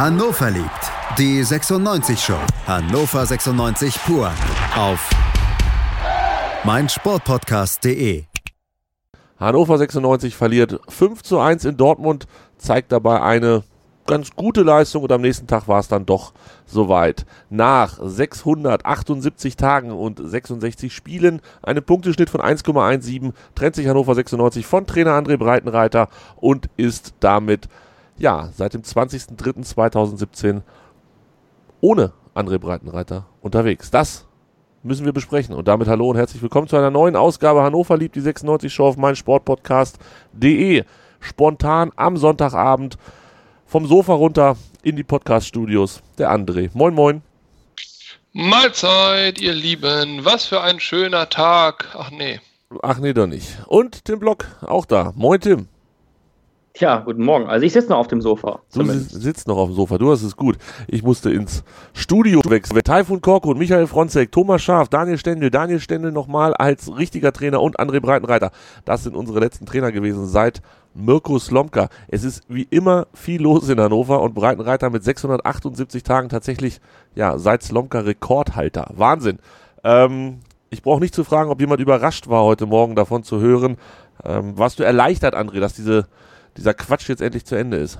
Hannover liebt. Die 96 Show. Hannover 96 pur. Auf meinsportpodcast.de. Hannover 96 verliert 5 zu 1 in Dortmund, zeigt dabei eine ganz gute Leistung und am nächsten Tag war es dann doch soweit. Nach 678 Tagen und 66 Spielen, einem Punkteschnitt von 1,17, trennt sich Hannover 96 von Trainer André Breitenreiter und ist damit ja, seit dem 20.03.2017 ohne André Breitenreiter unterwegs. Das müssen wir besprechen. Und damit hallo und herzlich willkommen zu einer neuen Ausgabe Hannover liebt die 96 Show auf meinsportpodcast.de. Spontan am Sonntagabend vom Sofa runter in die Podcast-Studios. Der André. Moin, moin. Mahlzeit, ihr Lieben. Was für ein schöner Tag. Ach nee. Ach nee, doch nicht. Und Tim Block, auch da. Moin, Tim. Tja, guten Morgen. Also ich sitze noch auf dem Sofa. Du zumindest. sitzt noch auf dem Sofa. Du hast es gut. Ich musste ins Studio wechseln. Taifun Korko und Michael Fronzek, Thomas Schaf, Daniel Stendel, Daniel Stendel nochmal als richtiger Trainer und André Breitenreiter. Das sind unsere letzten Trainer gewesen seit Mirko Slomka. Es ist wie immer viel los in Hannover und Breitenreiter mit 678 Tagen tatsächlich, ja, seit Slomka Rekordhalter. Wahnsinn. Ähm, ich brauche nicht zu fragen, ob jemand überrascht war, heute Morgen davon zu hören. Ähm, warst du erleichtert, André, dass diese dieser Quatsch jetzt endlich zu Ende ist.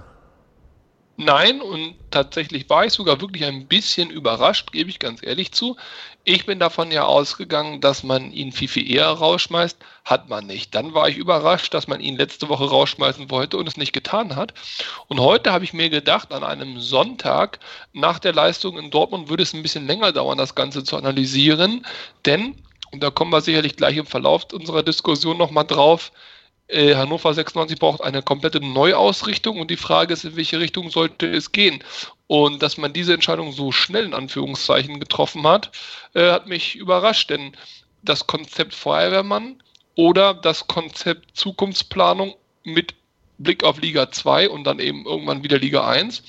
Nein, und tatsächlich war ich sogar wirklich ein bisschen überrascht, gebe ich ganz ehrlich zu. Ich bin davon ja ausgegangen, dass man ihn viel, viel eher rausschmeißt. Hat man nicht. Dann war ich überrascht, dass man ihn letzte Woche rausschmeißen wollte und es nicht getan hat. Und heute habe ich mir gedacht, an einem Sonntag nach der Leistung in Dortmund würde es ein bisschen länger dauern, das Ganze zu analysieren. Denn, und da kommen wir sicherlich gleich im Verlauf unserer Diskussion nochmal drauf, äh, Hannover 96 braucht eine komplette Neuausrichtung und die Frage ist, in welche Richtung sollte es gehen? Und dass man diese Entscheidung so schnell in Anführungszeichen getroffen hat, äh, hat mich überrascht, denn das Konzept Feuerwehrmann oder das Konzept Zukunftsplanung mit Blick auf Liga 2 und dann eben irgendwann wieder Liga 1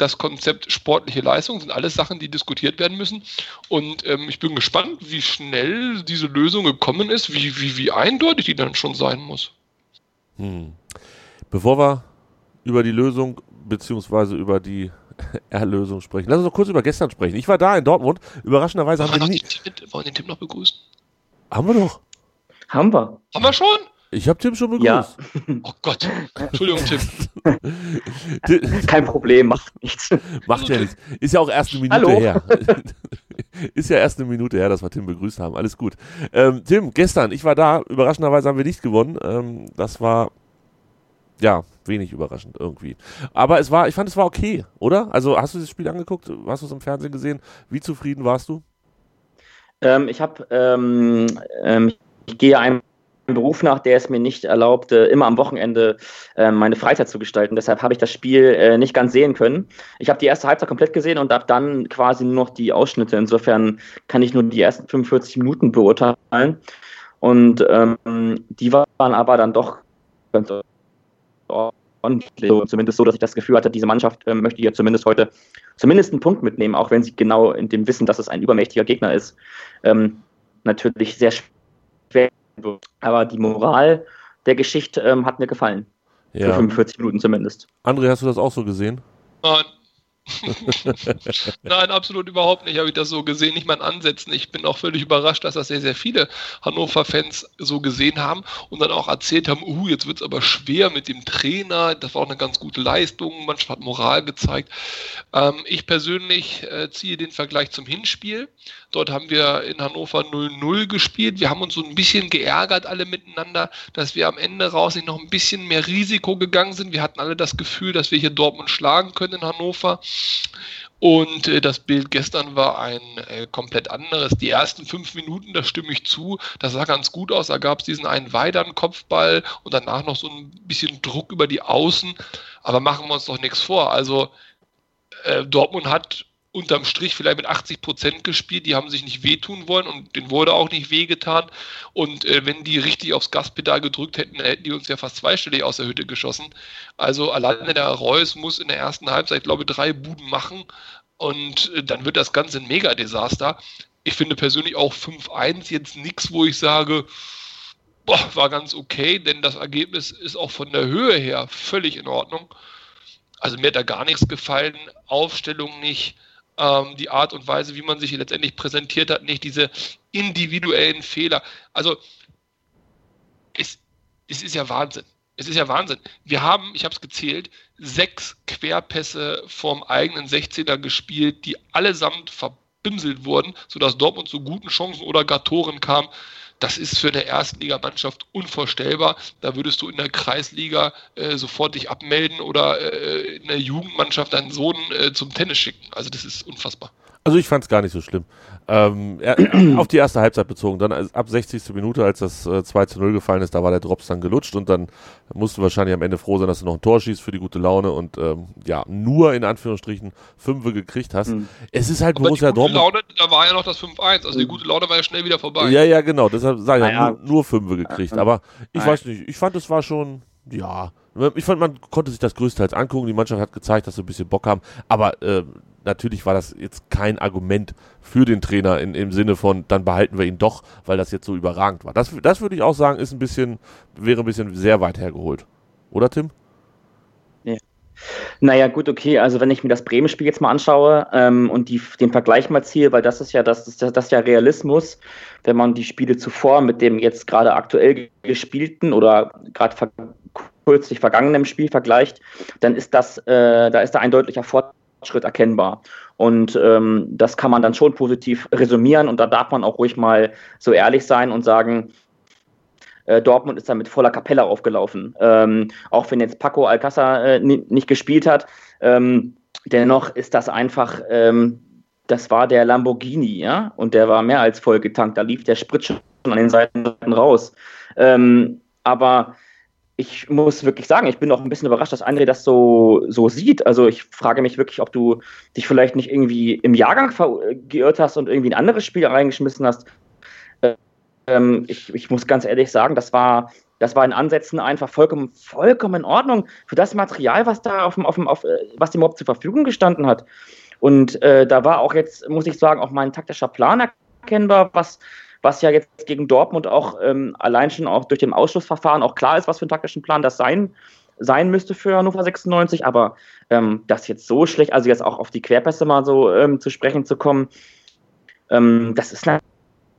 das Konzept sportliche Leistung sind alles Sachen, die diskutiert werden müssen. Und ähm, ich bin gespannt, wie schnell diese Lösung gekommen ist, wie, wie, wie eindeutig die dann schon sein muss. Hm. Bevor wir über die Lösung beziehungsweise über die Erlösung sprechen. Lass uns noch kurz über gestern sprechen. Ich war da in Dortmund. Überraschenderweise haben wir nie... Wollen den Tim noch begrüßen? Haben wir doch. Haben wir. Haben wir schon? Ich habe Tim schon begrüßt. Ja. Oh Gott. Entschuldigung, Tim. Kein Problem, macht nichts. Macht ja nichts. Ist ja auch erst eine Minute Hallo. her. Ist ja erst eine Minute her, dass wir Tim begrüßt haben. Alles gut. Ähm, Tim, gestern, ich war da. Überraschenderweise haben wir nicht gewonnen. Ähm, das war, ja, wenig überraschend irgendwie. Aber es war, ich fand, es war okay, oder? Also, hast du das Spiel angeguckt? Hast du es im Fernsehen gesehen? Wie zufrieden warst du? Ähm, ich habe, ähm, ähm, ich gehe einem Beruf nach, der es mir nicht erlaubt, immer am Wochenende äh, meine Freizeit zu gestalten. Deshalb habe ich das Spiel äh, nicht ganz sehen können. Ich habe die erste Halbzeit komplett gesehen und habe dann quasi nur noch die Ausschnitte. Insofern kann ich nur die ersten 45 Minuten beurteilen. Und ähm, die waren aber dann doch ganz ordentlich. Zumindest so, dass ich das Gefühl hatte, diese Mannschaft äh, möchte ja zumindest heute zumindest einen Punkt mitnehmen, auch wenn sie genau in dem Wissen, dass es ein übermächtiger Gegner ist, ähm, natürlich sehr schwer aber die Moral der Geschichte ähm, hat mir gefallen. Ja. Für 45 Minuten zumindest. André, hast du das auch so gesehen? Nein. Nein, absolut überhaupt nicht. Habe ich das so gesehen, nicht mal in Ansätzen. Ich bin auch völlig überrascht, dass das sehr, sehr viele Hannover-Fans so gesehen haben und dann auch erzählt haben, uh, jetzt wird es aber schwer mit dem Trainer. Das war auch eine ganz gute Leistung. Manchmal hat Moral gezeigt. Ähm, ich persönlich äh, ziehe den Vergleich zum Hinspiel. Dort haben wir in Hannover 0-0 gespielt. Wir haben uns so ein bisschen geärgert alle miteinander, dass wir am Ende raus nicht noch ein bisschen mehr Risiko gegangen sind. Wir hatten alle das Gefühl, dass wir hier Dortmund schlagen können in Hannover. Und äh, das Bild gestern war ein äh, komplett anderes. Die ersten fünf Minuten, da stimme ich zu, das sah ganz gut aus. Da gab es diesen einen weiteren Kopfball und danach noch so ein bisschen Druck über die Außen. Aber machen wir uns doch nichts vor. Also äh, Dortmund hat unterm Strich vielleicht mit 80 Prozent gespielt, die haben sich nicht wehtun wollen und denen wurde auch nicht wehgetan. Und äh, wenn die richtig aufs Gaspedal gedrückt hätten, dann hätten die uns ja fast zweistellig aus der Hütte geschossen. Also alleine der Reus muss in der ersten Halbzeit, glaube ich, drei Buden machen und äh, dann wird das Ganze ein Mega-Desaster. Ich finde persönlich auch 5-1 jetzt nichts, wo ich sage, boah, war ganz okay, denn das Ergebnis ist auch von der Höhe her völlig in Ordnung. Also mir hat da gar nichts gefallen, Aufstellung nicht, ähm, die Art und Weise, wie man sich letztendlich präsentiert hat, nicht diese individuellen Fehler. Also es, es ist ja Wahnsinn. Es ist ja Wahnsinn. Wir haben, ich habe es gezählt, sechs Querpässe vom eigenen 16er gespielt, die allesamt verbimselt wurden, sodass Dortmund zu guten Chancen oder gar Toren kam. Das ist für eine Erstligamannschaft unvorstellbar. Da würdest du in der Kreisliga äh, sofort dich abmelden oder äh, in der Jugendmannschaft deinen Sohn äh, zum Tennis schicken. Also das ist unfassbar. Also ich fand es gar nicht so schlimm. Ähm, er, auf die erste Halbzeit bezogen. Dann ab 60. Minute, als das äh, 2 zu 0 gefallen ist, da war der Drops dann gelutscht und dann musst du wahrscheinlich am Ende froh sein, dass du noch ein Tor schießt für die gute Laune und ähm, ja, nur in Anführungsstrichen Fünfe gekriegt hast. Mhm. Es ist halt Aber Borussia die gute Dortmund. Laune, da war ja noch das 5-1, also die hm. gute Laune war ja schnell wieder vorbei. Ja, ja, genau, deshalb sage ich ja, nur, nur Fünfe gekriegt. Aber ich weiß nicht, ich fand es war schon, ja, ich fand, man konnte sich das größtenteils angucken. Die Mannschaft hat gezeigt, dass sie ein bisschen Bock haben. Aber äh, natürlich war das jetzt kein Argument für den Trainer in, im Sinne von, dann behalten wir ihn doch, weil das jetzt so überragend war. Das, das würde ich auch sagen, ist ein bisschen, wäre ein bisschen sehr weit hergeholt. Oder Tim? Ja. Naja, gut, okay. Also wenn ich mir das Bremen-Spiel jetzt mal anschaue ähm, und die, den Vergleich mal ziehe, weil das ist ja das, das, das ist ja Realismus, wenn man die Spiele zuvor mit dem jetzt gerade aktuell gespielten oder gerade ver kürzlich vergangenem Spiel vergleicht, dann ist das, äh, da ist da ein deutlicher Fortschritt erkennbar. Und ähm, das kann man dann schon positiv resümieren und da darf man auch ruhig mal so ehrlich sein und sagen, äh, Dortmund ist da mit voller Kapelle aufgelaufen. Ähm, auch wenn jetzt Paco Alcázar äh, nicht gespielt hat, ähm, dennoch ist das einfach, ähm, das war der Lamborghini, ja, und der war mehr als voll getankt. Da lief der Sprit schon an den Seiten raus. Ähm, aber ich muss wirklich sagen, ich bin auch ein bisschen überrascht, dass André das so, so sieht. Also ich frage mich wirklich, ob du dich vielleicht nicht irgendwie im Jahrgang geirrt hast und irgendwie ein anderes Spiel reingeschmissen hast. Ähm, ich, ich muss ganz ehrlich sagen, das war, das war in Ansätzen einfach vollkommen, vollkommen in Ordnung für das Material, was da auf dem, auf dem, auf, äh, was dem überhaupt zur Verfügung gestanden hat. Und äh, da war auch jetzt, muss ich sagen, auch mein taktischer Plan erkennbar, was, was ja jetzt gegen Dortmund auch ähm, allein schon auch durch den Ausschlussverfahren auch klar ist, was für einen taktischen Plan das sein, sein müsste für Hannover 96. Aber ähm, das jetzt so schlecht, also jetzt auch auf die Querpässe mal so ähm, zu sprechen zu kommen, ähm, das ist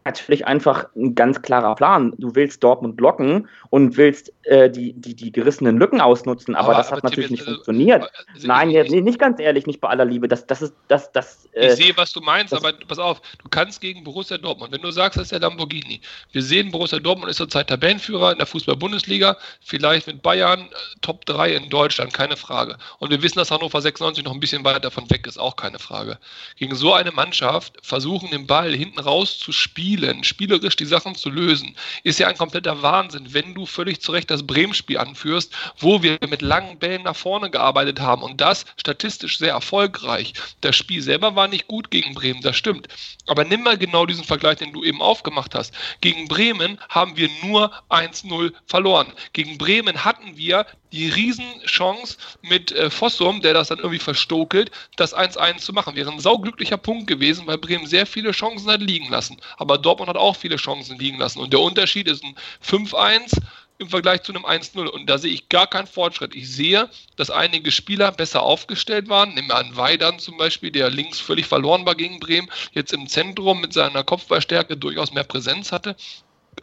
natürlich einfach ein ganz klarer Plan. Du willst Dortmund locken und willst äh, die, die, die gerissenen Lücken ausnutzen, aber, aber das hat aber natürlich nicht also, funktioniert. Also Nein, ich, nee, nicht ganz ehrlich, nicht bei aller Liebe. Das, das ist, das, das, äh, ich sehe, was du meinst, aber pass auf, du kannst gegen Borussia Dortmund, wenn du sagst, das ist der Lamborghini. Wir sehen, Borussia Dortmund ist zurzeit Tabellenführer in der Fußball-Bundesliga, vielleicht mit Bayern äh, Top 3 in Deutschland, keine Frage. Und wir wissen, dass Hannover 96 noch ein bisschen weiter davon weg ist, auch keine Frage. Gegen so eine Mannschaft versuchen, den Ball hinten raus zu spielen spielen, spielerisch die Sachen zu lösen, ist ja ein kompletter Wahnsinn, wenn du völlig zu Recht das Bremen-Spiel anführst, wo wir mit langen Bällen nach vorne gearbeitet haben und das statistisch sehr erfolgreich. Das Spiel selber war nicht gut gegen Bremen, das stimmt. Aber nimm mal genau diesen Vergleich, den du eben aufgemacht hast. Gegen Bremen haben wir nur 1-0 verloren. Gegen Bremen hatten wir die Riesenchance mit äh, Fossum, der das dann irgendwie verstokelt, das 1-1 zu machen. Wäre ein sauglücklicher Punkt gewesen, weil Bremen sehr viele Chancen hat liegen lassen. Aber Dortmund hat auch viele Chancen liegen lassen. Und der Unterschied ist ein 5-1 im Vergleich zu einem 1-0. Und da sehe ich gar keinen Fortschritt. Ich sehe, dass einige Spieler besser aufgestellt waren. Nehmen wir an Weidern zum Beispiel, der links völlig verloren war gegen Bremen, jetzt im Zentrum mit seiner Kopfballstärke durchaus mehr Präsenz hatte.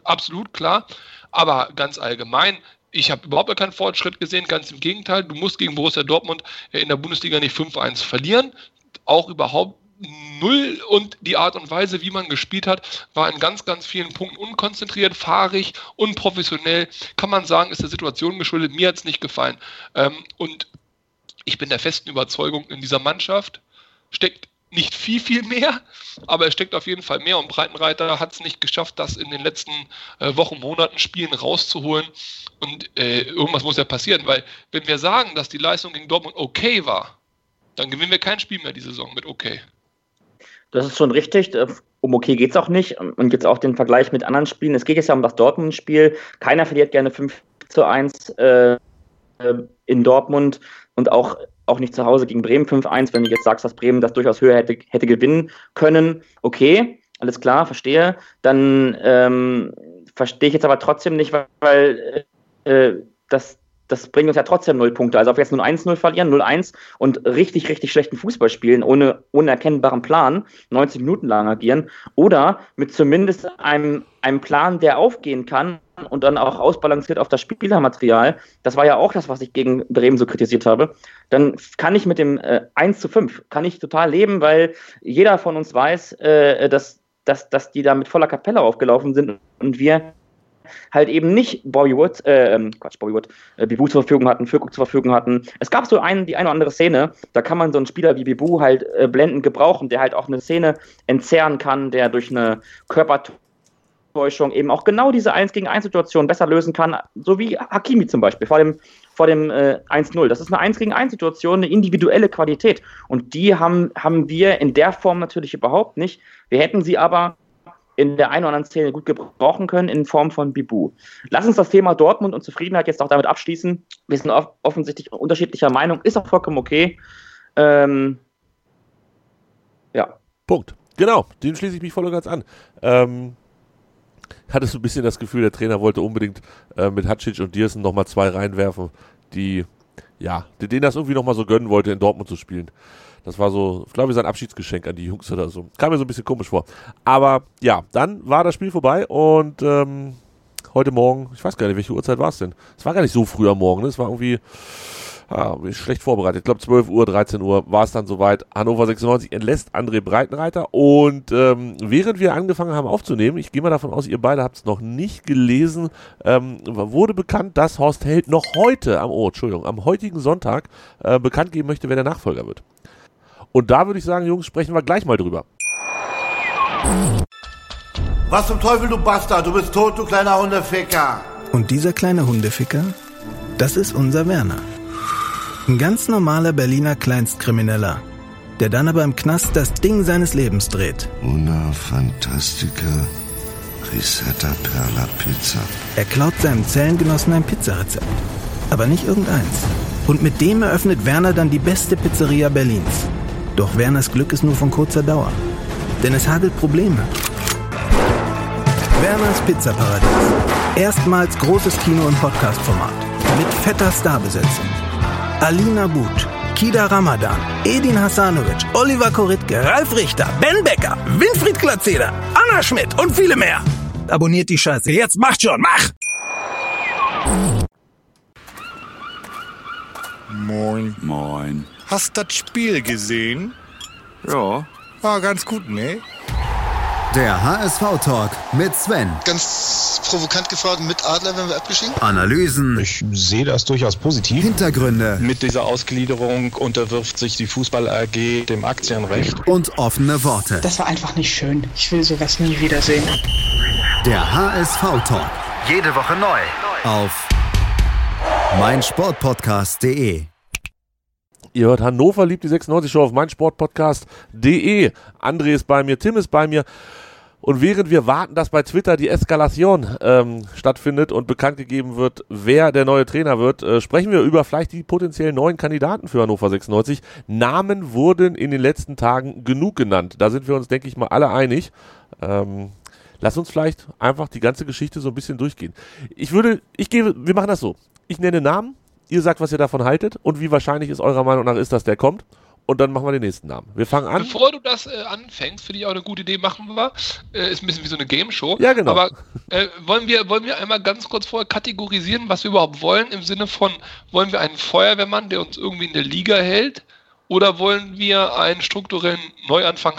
Absolut klar. Aber ganz allgemein ich habe überhaupt keinen Fortschritt gesehen, ganz im Gegenteil. Du musst gegen Borussia Dortmund in der Bundesliga nicht 5-1 verlieren. Auch überhaupt null und die Art und Weise, wie man gespielt hat, war in ganz, ganz vielen Punkten unkonzentriert, fahrig, unprofessionell. Kann man sagen, ist der Situation geschuldet. Mir hat es nicht gefallen. Ähm, und ich bin der festen Überzeugung, in dieser Mannschaft steckt nicht viel, viel mehr, aber es steckt auf jeden Fall mehr und Breitenreiter hat es nicht geschafft, das in den letzten äh, Wochen, Monaten, Spielen rauszuholen und äh, irgendwas muss ja passieren, weil wenn wir sagen, dass die Leistung gegen Dortmund okay war, dann gewinnen wir kein Spiel mehr die Saison mit okay. Das ist schon richtig. Äh, um okay geht es auch nicht. Und jetzt auch den Vergleich mit anderen Spielen. Es geht jetzt ja um das Dortmund-Spiel. Keiner verliert gerne 5 zu 1 äh, in Dortmund und auch auch nicht zu Hause gegen Bremen 5-1, wenn du jetzt sagst, dass Bremen das durchaus höher hätte, hätte gewinnen können. Okay, alles klar, verstehe. Dann ähm, verstehe ich jetzt aber trotzdem nicht, weil äh, das das bringt uns ja trotzdem null Punkte. Also ob wir jetzt nur 1-0 verlieren, 0-1 und richtig, richtig schlechten Fußball spielen, ohne unerkennbaren Plan, 90 Minuten lang agieren, oder mit zumindest einem, einem Plan, der aufgehen kann und dann auch ausbalanciert auf das Spielermaterial, das war ja auch das, was ich gegen Bremen so kritisiert habe, dann kann ich mit dem äh, 1 zu 5, kann ich total leben, weil jeder von uns weiß, äh, dass, dass, dass die da mit voller Kapelle aufgelaufen sind und wir halt eben nicht Bobby Wood, äh, ähm, Quatsch, Bobby Wood, äh, Bibu zur Verfügung hatten, Füllkrug zur Verfügung hatten. Es gab so ein, die eine oder andere Szene, da kann man so einen Spieler wie Bibu halt äh, blendend gebrauchen, der halt auch eine Szene entzerren kann, der durch eine Körpertäuschung eben auch genau diese 1 gegen 1 Situation besser lösen kann, so wie Hakimi zum Beispiel vor dem, vor dem äh, 1-0. Das ist eine 1 gegen 1 Situation, eine individuelle Qualität. Und die haben, haben wir in der Form natürlich überhaupt nicht. Wir hätten sie aber in der einen oder anderen Szene gut gebrauchen können in Form von Bibu. Lass uns das Thema Dortmund und Zufriedenheit jetzt auch damit abschließen. Wir sind off offensichtlich unterschiedlicher Meinung, ist auch vollkommen okay. Ähm, ja. Punkt. Genau, dem schließe ich mich voll und ganz an. Ähm, hatte so ein bisschen das Gefühl, der Trainer wollte unbedingt äh, mit Hacic und Diersen nochmal zwei reinwerfen, die, ja, denen das irgendwie nochmal so gönnen wollte, in Dortmund zu spielen. Das war so, ich glaube, sein Abschiedsgeschenk an die Jungs oder so. Kam mir so ein bisschen komisch vor. Aber ja, dann war das Spiel vorbei und ähm, heute Morgen, ich weiß gar nicht, welche Uhrzeit war es denn? Es war gar nicht so früh am Morgen, ne? es war irgendwie ah, schlecht vorbereitet. Ich glaube 12 Uhr, 13 Uhr war es dann soweit. Hannover 96 entlässt André Breitenreiter und ähm, während wir angefangen haben aufzunehmen, ich gehe mal davon aus, ihr beide habt es noch nicht gelesen, ähm, wurde bekannt, dass Horst Held noch heute am, oh, Entschuldigung, am heutigen Sonntag äh, bekannt geben möchte, wer der Nachfolger wird. Und da würde ich sagen, Jungs, sprechen wir gleich mal drüber. Was zum Teufel, du Bastard? Du bist tot, du kleiner Hundeficker. Und dieser kleine Hundeficker, das ist unser Werner. Ein ganz normaler Berliner Kleinstkrimineller, der dann aber im Knast das Ding seines Lebens dreht. Una Fantastica Risetta Perla Pizza. Er klaut seinem Zellengenossen ein Pizzarezept. Aber nicht irgendeins. Und mit dem eröffnet Werner dann die beste Pizzeria Berlins. Doch Werners Glück ist nur von kurzer Dauer. Denn es hagelt Probleme. Werners Pizzaparadies. Erstmals großes Kino- und Podcast-Format. Mit fetter Starbesetzung. Alina But, Kida Ramadan, Edin Hasanovic, Oliver Koritke, Ralf Richter, Ben Becker, Winfried Glatzeder, Anna Schmidt und viele mehr. Abonniert die Scheiße. Jetzt macht schon, mach! Moin. Moin. Hast das Spiel gesehen? Ja. War ganz gut, ne? Der HSV-Talk mit Sven. Ganz provokant gefragt, mit Adler werden wir abgeschieden? Analysen. Ich sehe das durchaus positiv. Hintergründe. Mit dieser Ausgliederung unterwirft sich die Fußball AG dem Aktienrecht. Und offene Worte. Das war einfach nicht schön. Ich will sowas nie wiedersehen. Der HSV-Talk. Jede Woche neu. Auf meinsportpodcast.de. Ihr hört Hannover liebt die 96 Show auf meinsportpodcast.de. André ist bei mir, Tim ist bei mir. Und während wir warten, dass bei Twitter die Eskalation ähm, stattfindet und bekannt gegeben wird, wer der neue Trainer wird, äh, sprechen wir über vielleicht die potenziell neuen Kandidaten für Hannover 96. Namen wurden in den letzten Tagen genug genannt. Da sind wir uns, denke ich mal, alle einig. Ähm, lass uns vielleicht einfach die ganze Geschichte so ein bisschen durchgehen. Ich würde, ich gebe, wir machen das so. Ich nenne Namen, Ihr sagt, was ihr davon haltet und wie wahrscheinlich es eurer Meinung nach ist, dass der kommt. Und dann machen wir den nächsten Namen. Wir fangen an. Bevor du das äh, anfängst, finde ich auch eine gute Idee, machen wir. Äh, ist ein bisschen wie so eine Game Show. Ja, genau. Aber äh, wollen, wir, wollen wir einmal ganz kurz vorher kategorisieren, was wir überhaupt wollen? Im Sinne von, wollen wir einen Feuerwehrmann, der uns irgendwie in der Liga hält? Oder wollen wir einen strukturellen Neuanfang,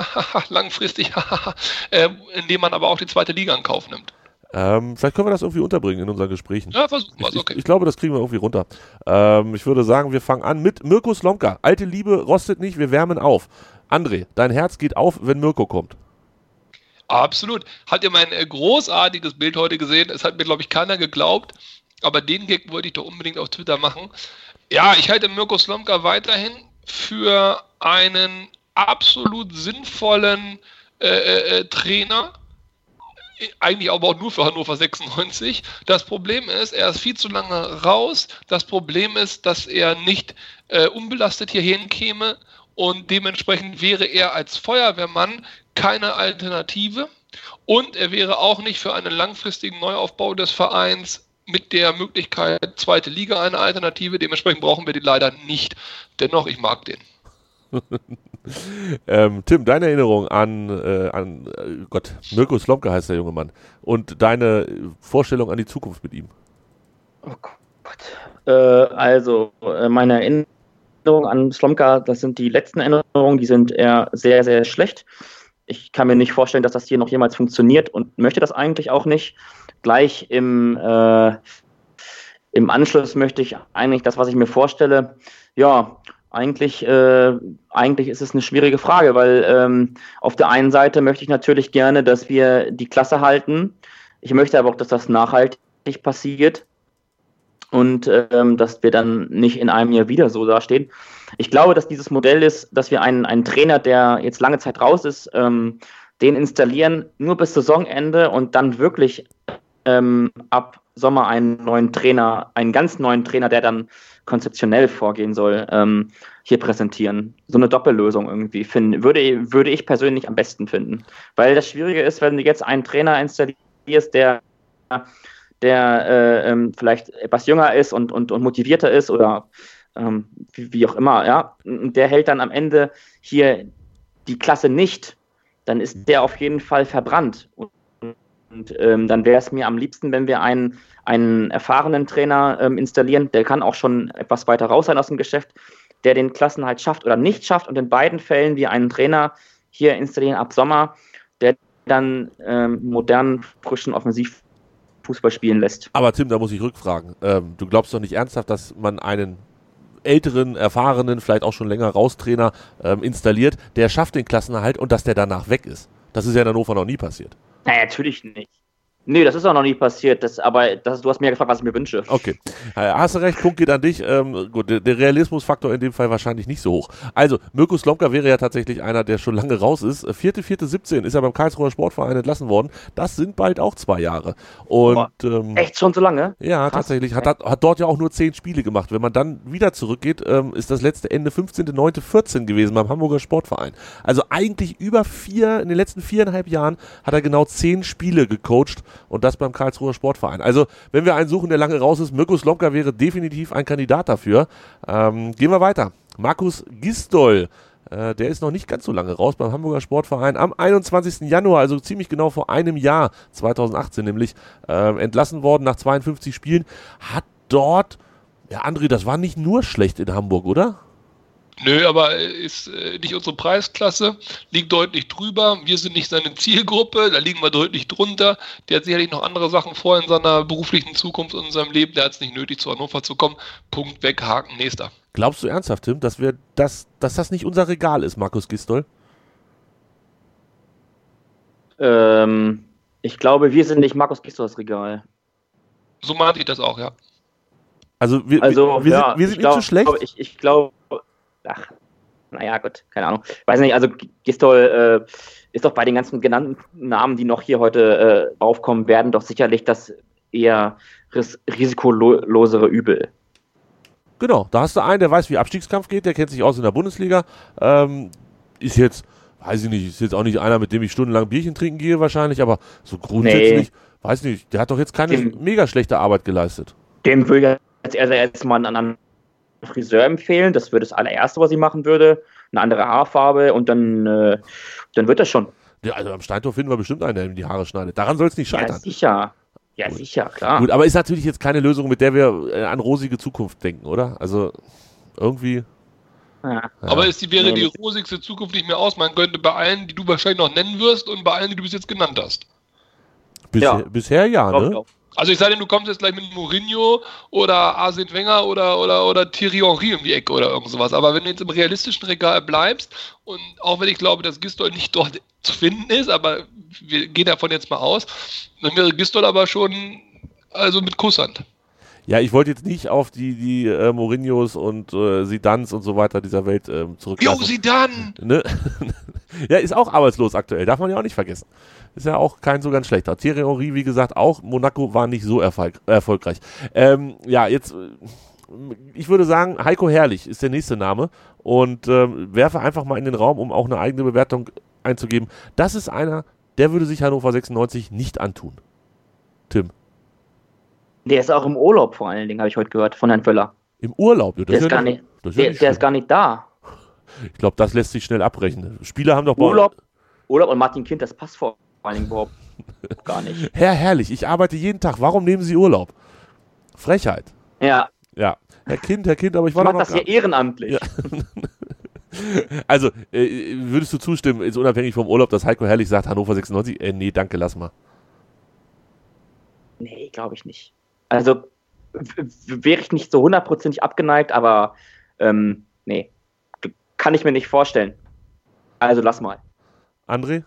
langfristig, äh, indem man aber auch die zweite Liga in Kauf nimmt? Ähm, vielleicht können wir das irgendwie unterbringen in unseren Gesprächen. Ja, versuchen wir es, okay. Ich, ich, glaube, das kriegen wir irgendwie runter. Ähm, ich würde sagen, wir fangen an mit Mirko Slomka. Alte Liebe rostet nicht, wir wärmen auf. André, dein Herz geht auf, wenn Mirko kommt. Absolut. Habt ihr mein äh, großartiges Bild heute gesehen? Es hat mir, glaube ich, keiner geglaubt. Aber den Gag wollte ich doch unbedingt auf Twitter machen. Ja, ich halte Mirko Slomka weiterhin für einen absolut sinnvollen äh, äh, äh Trainer eigentlich aber auch nur für Hannover 96. Das Problem ist, er ist viel zu lange raus. Das Problem ist, dass er nicht äh, unbelastet hierhin käme und dementsprechend wäre er als Feuerwehrmann keine Alternative und er wäre auch nicht für einen langfristigen Neuaufbau des Vereins mit der Möglichkeit zweite Liga eine Alternative. Dementsprechend brauchen wir die leider nicht. Dennoch, ich mag den. ähm, Tim, deine Erinnerung an, äh, an äh, Gott, Mirko Slomka heißt der junge Mann und deine Vorstellung an die Zukunft mit ihm. Oh Gott. Äh, also, äh, meine Erinnerung an Slomka, das sind die letzten Erinnerungen, die sind eher sehr, sehr schlecht. Ich kann mir nicht vorstellen, dass das hier noch jemals funktioniert und möchte das eigentlich auch nicht. Gleich im, äh, im Anschluss möchte ich eigentlich das, was ich mir vorstelle, ja, eigentlich, äh, eigentlich ist es eine schwierige Frage, weil ähm, auf der einen Seite möchte ich natürlich gerne, dass wir die Klasse halten. Ich möchte aber auch, dass das nachhaltig passiert und ähm, dass wir dann nicht in einem Jahr wieder so dastehen. Ich glaube, dass dieses Modell ist, dass wir einen, einen Trainer, der jetzt lange Zeit raus ist, ähm, den installieren, nur bis Saisonende und dann wirklich ähm, ab Sommer einen neuen Trainer, einen ganz neuen Trainer, der dann konzeptionell vorgehen soll, ähm, hier präsentieren. So eine Doppellösung irgendwie finden, würde, würde ich persönlich am besten finden. Weil das Schwierige ist, wenn du jetzt einen Trainer installierst, der, der äh, ähm, vielleicht etwas jünger ist und, und, und motivierter ist oder ähm, wie, wie, auch immer, ja, der hält dann am Ende hier die Klasse nicht, dann ist der auf jeden Fall verbrannt. Und, und ähm, dann wäre es mir am liebsten, wenn wir einen, einen erfahrenen Trainer ähm, installieren, der kann auch schon etwas weiter raus sein aus dem Geschäft, der den Klassenhalt schafft oder nicht schafft und in beiden Fällen wir einen Trainer hier installieren ab Sommer, der dann ähm, modernen, frischen Offensivfußball spielen lässt. Aber Tim, da muss ich rückfragen. Ähm, du glaubst doch nicht ernsthaft, dass man einen älteren, erfahrenen, vielleicht auch schon länger Raustrainer ähm, installiert, der schafft den Klassenerhalt und dass der danach weg ist. Das ist ja in Hannover noch nie passiert. Nein, natürlich nicht. Nee, das ist auch noch nie passiert. Das, aber das, du hast mir gefragt, was ich mir wünsche. Okay. Äh, hast du recht, Punkt geht an dich. Ähm, gut, der, Realismusfaktor in dem Fall wahrscheinlich nicht so hoch. Also, Mirko Slomka wäre ja tatsächlich einer, der schon lange raus ist. 4.4.17 ist er beim Karlsruher Sportverein entlassen worden. Das sind bald auch zwei Jahre. Und, ähm, Echt schon so lange? Ja, Krass. tatsächlich. Hat, hat, dort ja auch nur zehn Spiele gemacht. Wenn man dann wieder zurückgeht, ähm, ist das letzte Ende 15.09.14 gewesen beim Hamburger Sportverein. Also eigentlich über vier, in den letzten viereinhalb Jahren hat er genau zehn Spiele gecoacht und das beim Karlsruher Sportverein. Also, wenn wir einen suchen, der lange raus ist, Mirko Slomka wäre definitiv ein Kandidat dafür. Ähm, gehen wir weiter. Markus Gistol. Äh, der ist noch nicht ganz so lange raus beim Hamburger Sportverein. Am 21. Januar, also ziemlich genau vor einem Jahr, 2018 nämlich, äh, entlassen worden nach 52 Spielen. Hat dort, ja André, das war nicht nur schlecht in Hamburg, oder? Nö, aber ist äh, nicht unsere Preisklasse, liegt deutlich drüber. Wir sind nicht seine Zielgruppe, da liegen wir deutlich drunter. Der hat sicherlich noch andere Sachen vor in seiner beruflichen Zukunft und in seinem Leben. Der hat es nicht nötig, zu Hannover zu kommen. Punkt weg, Haken, nächster. Glaubst du ernsthaft, Tim, dass wir das, dass das nicht unser Regal ist, Markus Gistol? Ähm, ich glaube, wir sind nicht Markus Gistols Regal. So meinte ich das auch, ja. Also wir, also, wir, wir ja, sind, wir sind nicht glaub, so schlecht. Ich, ich glaube, ach, naja, gut, keine Ahnung. Weiß nicht, also Gistol äh, ist doch bei den ganzen genannten Namen, die noch hier heute äh, aufkommen werden, doch sicherlich das eher ris risikolosere Übel. Genau, da hast du einen, der weiß, wie Abstiegskampf geht, der kennt sich aus in der Bundesliga. Ähm, ist jetzt, weiß ich nicht, ist jetzt auch nicht einer, mit dem ich stundenlang Bierchen trinken gehe wahrscheinlich, aber so grundsätzlich, nee. weiß nicht, der hat doch jetzt keine dem, mega schlechte Arbeit geleistet. Dem will ich jetzt erstmal einen anderen Friseur empfehlen. Das wäre das allererste, was ich machen würde. Eine andere Haarfarbe und dann, äh, dann wird das schon. Ja, also am Steintor finden wir bestimmt einen, der ihm die Haare schneidet. Daran soll es nicht scheitern. Ja, sicher. Ja, Gut. sicher, klar. Gut, aber ist natürlich jetzt keine Lösung, mit der wir äh, an rosige Zukunft denken, oder? Also irgendwie. Ja. Aber ist die, wäre die rosigste Zukunft nicht mehr aus? Man könnte bei allen, die du wahrscheinlich noch nennen wirst und bei allen, die du bis jetzt genannt hast. Bisher ja, bisher ja ne? Also ich sage dir, du kommst jetzt gleich mit Mourinho oder Arsene Wenger oder, oder, oder Thierry Henry um die Ecke oder irgend sowas. Aber wenn du jetzt im realistischen Regal bleibst und auch wenn ich glaube, dass Gistol nicht dort zu finden ist, aber wir gehen davon jetzt mal aus, dann wäre Gistol aber schon also mit Kusshand. Ja, ich wollte jetzt nicht auf die, die äh, Mourinhos und äh, Sidans und so weiter dieser Welt ähm, zurückkommen. Jo, Sidan! Ne? ja, ist auch arbeitslos aktuell, darf man ja auch nicht vergessen. Ist ja auch kein so ganz schlechter. Thierry Henry, wie gesagt, auch. Monaco war nicht so erfolg erfolgreich. Ähm, ja, jetzt, äh, ich würde sagen, Heiko Herrlich ist der nächste Name und ähm, werfe einfach mal in den Raum, um auch eine eigene Bewertung einzugeben. Das ist einer, der würde sich Hannover 96 nicht antun. Tim. Der ist auch im Urlaub vor allen Dingen, habe ich heute gehört, von Herrn Völler. Im Urlaub? Ja, Der, ist ja gar, nicht- nicht, das der, nicht der ist gar nicht da. Ich glaube, das lässt sich schnell abbrechen. Spieler haben doch Urlaub, Urlaub und Martin Kind, das passt vor allen Dingen überhaupt gar nicht. Herr, herrlich, ich arbeite jeden Tag. Warum nehmen Sie Urlaub? Frechheit. Ja, Ja. Herr Kind, Herr Kind, aber ich ich war doch mache noch das hier ehrenamtlich. Ja. Also, äh, würdest du zustimmen, ist unabhängig vom Urlaub, dass Heiko Herrlich sagt, Hannover 96? Äh, nee, danke, lass mal. Nee, glaube ich nicht. Also wäre ich nicht so hundertprozentig abgeneigt, aber ähm, nee, kann ich mir nicht vorstellen. Also lass mal. André?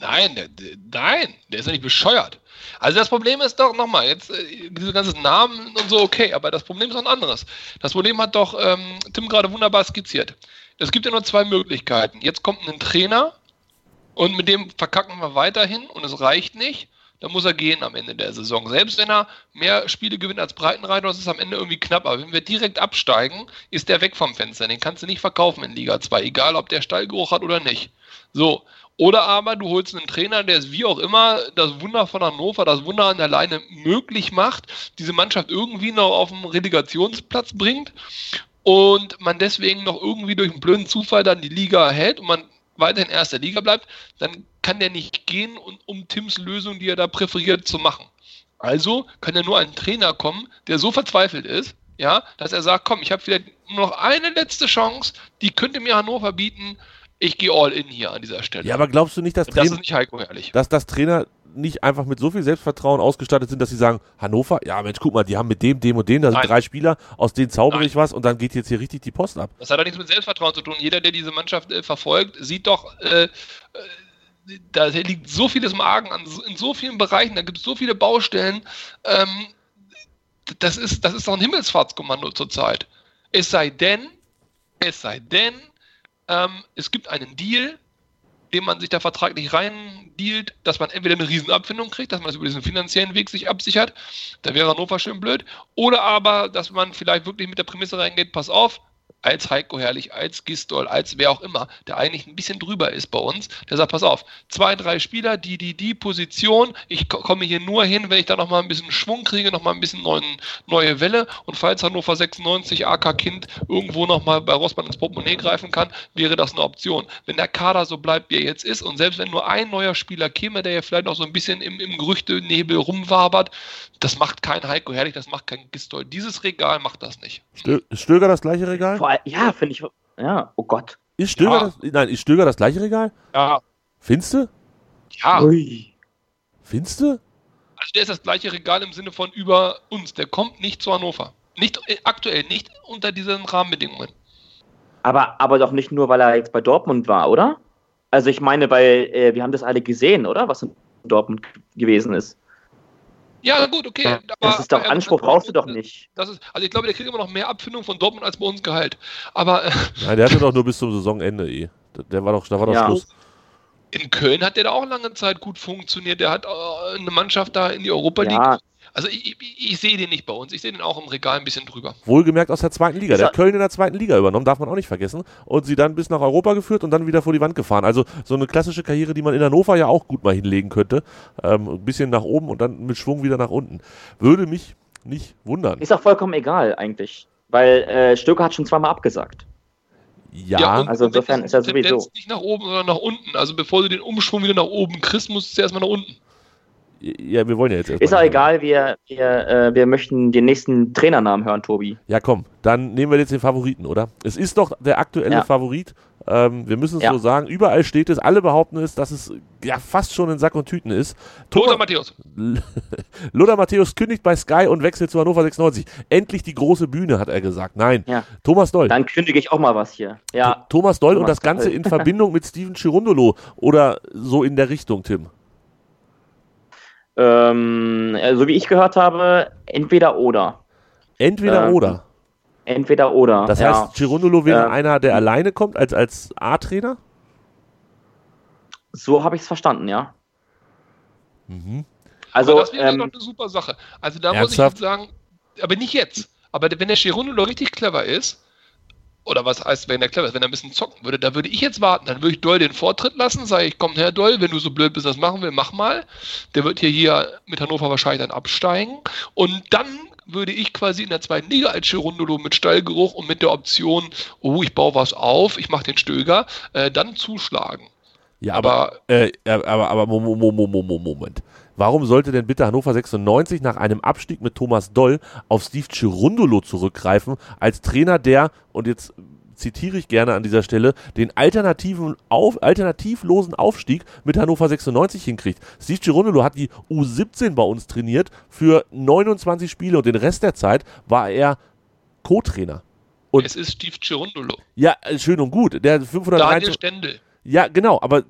Nein, nein, der ist ja nicht bescheuert. Also das Problem ist doch, nochmal, jetzt äh, diese ganzen Namen und so, okay, aber das Problem ist noch ein anderes. Das Problem hat doch ähm, Tim gerade wunderbar skizziert. Es gibt ja nur zwei Möglichkeiten. Jetzt kommt ein Trainer und mit dem verkacken wir weiterhin und es reicht nicht. Dann muss er gehen am Ende der Saison. Selbst wenn er mehr Spiele gewinnt als Breitenreiter, das ist am Ende irgendwie knapp. Aber wenn wir direkt absteigen, ist der weg vom Fenster. Den kannst du nicht verkaufen in Liga 2, egal ob der Stallgeruch hat oder nicht. So. Oder aber du holst einen Trainer, der es wie auch immer das Wunder von Hannover, das Wunder an der Leine möglich macht, diese Mannschaft irgendwie noch auf den Relegationsplatz bringt und man deswegen noch irgendwie durch einen blöden Zufall dann die Liga erhält und man weiterhin erster Liga bleibt, dann kann der nicht gehen, und, um Tims Lösung, die er da präferiert, zu machen. Also kann ja nur ein Trainer kommen, der so verzweifelt ist, ja, dass er sagt, komm, ich habe vielleicht nur noch eine letzte Chance, die könnte mir Hannover bieten, ich gehe all in hier an dieser Stelle. Ja, aber glaubst du nicht, dass, Und das Trainer, ist nicht Heiko Herrlich. dass das Trainer nicht einfach mit so viel Selbstvertrauen ausgestattet sind, dass sie sagen, Hannover, ja Mensch, guck mal, die haben mit dem, dem und dem, da sind Nein. drei Spieler, aus denen zaubere ich was und dann geht jetzt hier richtig die Post ab. Das hat doch nichts mit Selbstvertrauen zu tun. Jeder, der diese Mannschaft äh, verfolgt, sieht doch, äh, äh, da liegt so vieles im Argen an, in so vielen Bereichen, da gibt es so viele Baustellen. Ähm, das, ist, das ist doch ein Himmelsfahrtskommando zurzeit. Es sei denn, es sei denn, ähm, es gibt einen Deal, den man sich da vertraglich rein dealt, dass man entweder eine Riesenabfindung kriegt, dass man das über diesen finanziellen Weg sich absichert, da wäre Hannover schön blöd, oder aber, dass man vielleicht wirklich mit der Prämisse reingeht, pass auf, als Heiko Herrlich, als Gistol, als wer auch immer, der eigentlich ein bisschen drüber ist bei uns, der sagt, pass auf, zwei, drei Spieler, die, die, die Position, ich ko- komme hier nur hin, wenn ich da nochmal ein bisschen Schwung kriege, nochmal ein bisschen neuen, neue Welle und falls Hannover 96 AK Kind irgendwo nochmal bei Rossmann ins Portemonnaie greifen kann, wäre das eine Option. Wenn der Kader so bleibt, wie er jetzt ist und selbst wenn nur ein neuer Spieler käme, der ja vielleicht noch so ein bisschen im, im Gerüchtenebel rumwabert, das macht kein Heiko Herrlich, das macht kein Gistol. Dieses Regal macht das nicht. Stöger das gleiche Regal? Vor, ja, finde ich. Ja, oh Gott. Ist Stöger, Ja. das, nein, ist Stöger das gleiche Regal? Ja, Findest du? ja. Ui. Findest du? Also der ist das gleiche Regal im Sinne von über uns. Der kommt nicht zu Hannover. Nicht äh, aktuell, nicht unter diesen Rahmenbedingungen. Aber, aber doch nicht nur, weil er jetzt bei Dortmund war, oder? Also ich meine, weil äh, wir haben das alle gesehen, oder? Was in Dortmund gewesen ist. Ja, gut, okay. aber- Das ist doch Anspruch, brauchst du doch nicht. Das ist, also ich glaube, der kriegt immer noch mehr Abfindung von Dortmund als bei uns Gehalt. Aber äh, Nein, der hatte doch nur bis zum Saisonende eh. Der war doch, da war doch Ja. Schluss. in Köln hat der da auch lange Zeit gut funktioniert. Der hat äh, eine Mannschaft da in die Europa League. Ja, Also ich, ich, ich sehe den nicht bei uns. Ich sehe den auch im Regal ein bisschen drüber. Wohlgemerkt aus der zweiten Liga. Der er- hat Köln in der zweiten Liga übernommen, darf man auch nicht vergessen. Und sie dann bis nach Europa geführt und dann wieder vor die Wand gefahren. Also so eine klassische Karriere, die man in Hannover ja auch gut mal hinlegen könnte. Ähm, ein bisschen nach oben und dann mit Schwung wieder nach unten. Würde mich nicht wundern. ist auch vollkommen egal eigentlich. Weil äh, Stöcker hat schon zweimal abgesagt. Ja, und also insofern ist er sowieso- nicht nach oben, sondern nach unten. Also bevor du den Umschwung wieder nach oben kriegst, musst du erstmal nach unten. Ja, wir wollen ja jetzt erstmal Ist auch egal, wir, wir, äh, wir möchten den nächsten Trainernamen hören, Tobi. Ja, komm, dann nehmen wir jetzt den Favoriten, oder? Es ist doch der aktuelle Ja. Favorit. Ähm, wir müssen es Ja. so sagen. Überall steht es, alle behaupten es, dass es ja fast schon in Sack und Tüten ist. Lothar Thomas, Matthäus. Lothar Matthäus kündigt bei Sky und wechselt zu Hannover 96. Endlich die große Bühne, hat er gesagt. Nein, Ja. Thomas Doll. Dann kündige ich auch mal was hier. Ja, Thomas Doll und Thomas das Ganze Doll. in Verbindung mit Steven Chirundolo oder so in der Richtung, Tim. Ähm, äh, so wie ich gehört habe, entweder oder. Entweder Ähm, oder. Entweder oder. Das ja. heißt, Chirundolo wäre Ähm, einer, der alleine kommt als, als A-Trainer? So habe ich es verstanden, ja. Mhm. Also, aber das wäre ähm, doch eine super Sache. Also da Ernsthaft? muss ich jetzt sagen, aber nicht jetzt. Aber wenn der Chirundolo richtig clever ist, oder was heißt, wenn er clever ist, wenn er ein bisschen zocken würde, da würde ich jetzt warten. Dann würde ich Doll den Vortritt lassen, sage ich, komm her Doll, wenn du so blöd bist, das machen will, mach mal. Der wird hier, hier mit Hannover wahrscheinlich dann absteigen. Und dann würde ich quasi in der zweiten Liga als Girondolo mit Stallgeruch und mit der Option, oh, ich baue was auf, ich mache den Stöger, äh, dann zuschlagen. Ja, aber, aber, äh, aber, aber Moment. Warum sollte denn bitte Hannover 96 nach einem Abstieg mit Thomas Doll auf Steve Chirundolo zurückgreifen, als Trainer der, und jetzt zitiere ich gerne an dieser Stelle, den alternativen auf, alternativlosen Aufstieg mit Hannover 96 hinkriegt. Steve Girondolo hat die U17 bei uns trainiert für 29 Spiele und den Rest der Zeit war er Co-Trainer. Und es ist Steve Girondolo. Ja, äh, schön und gut. Der 500 Daniel Stendel. Ja, genau, aber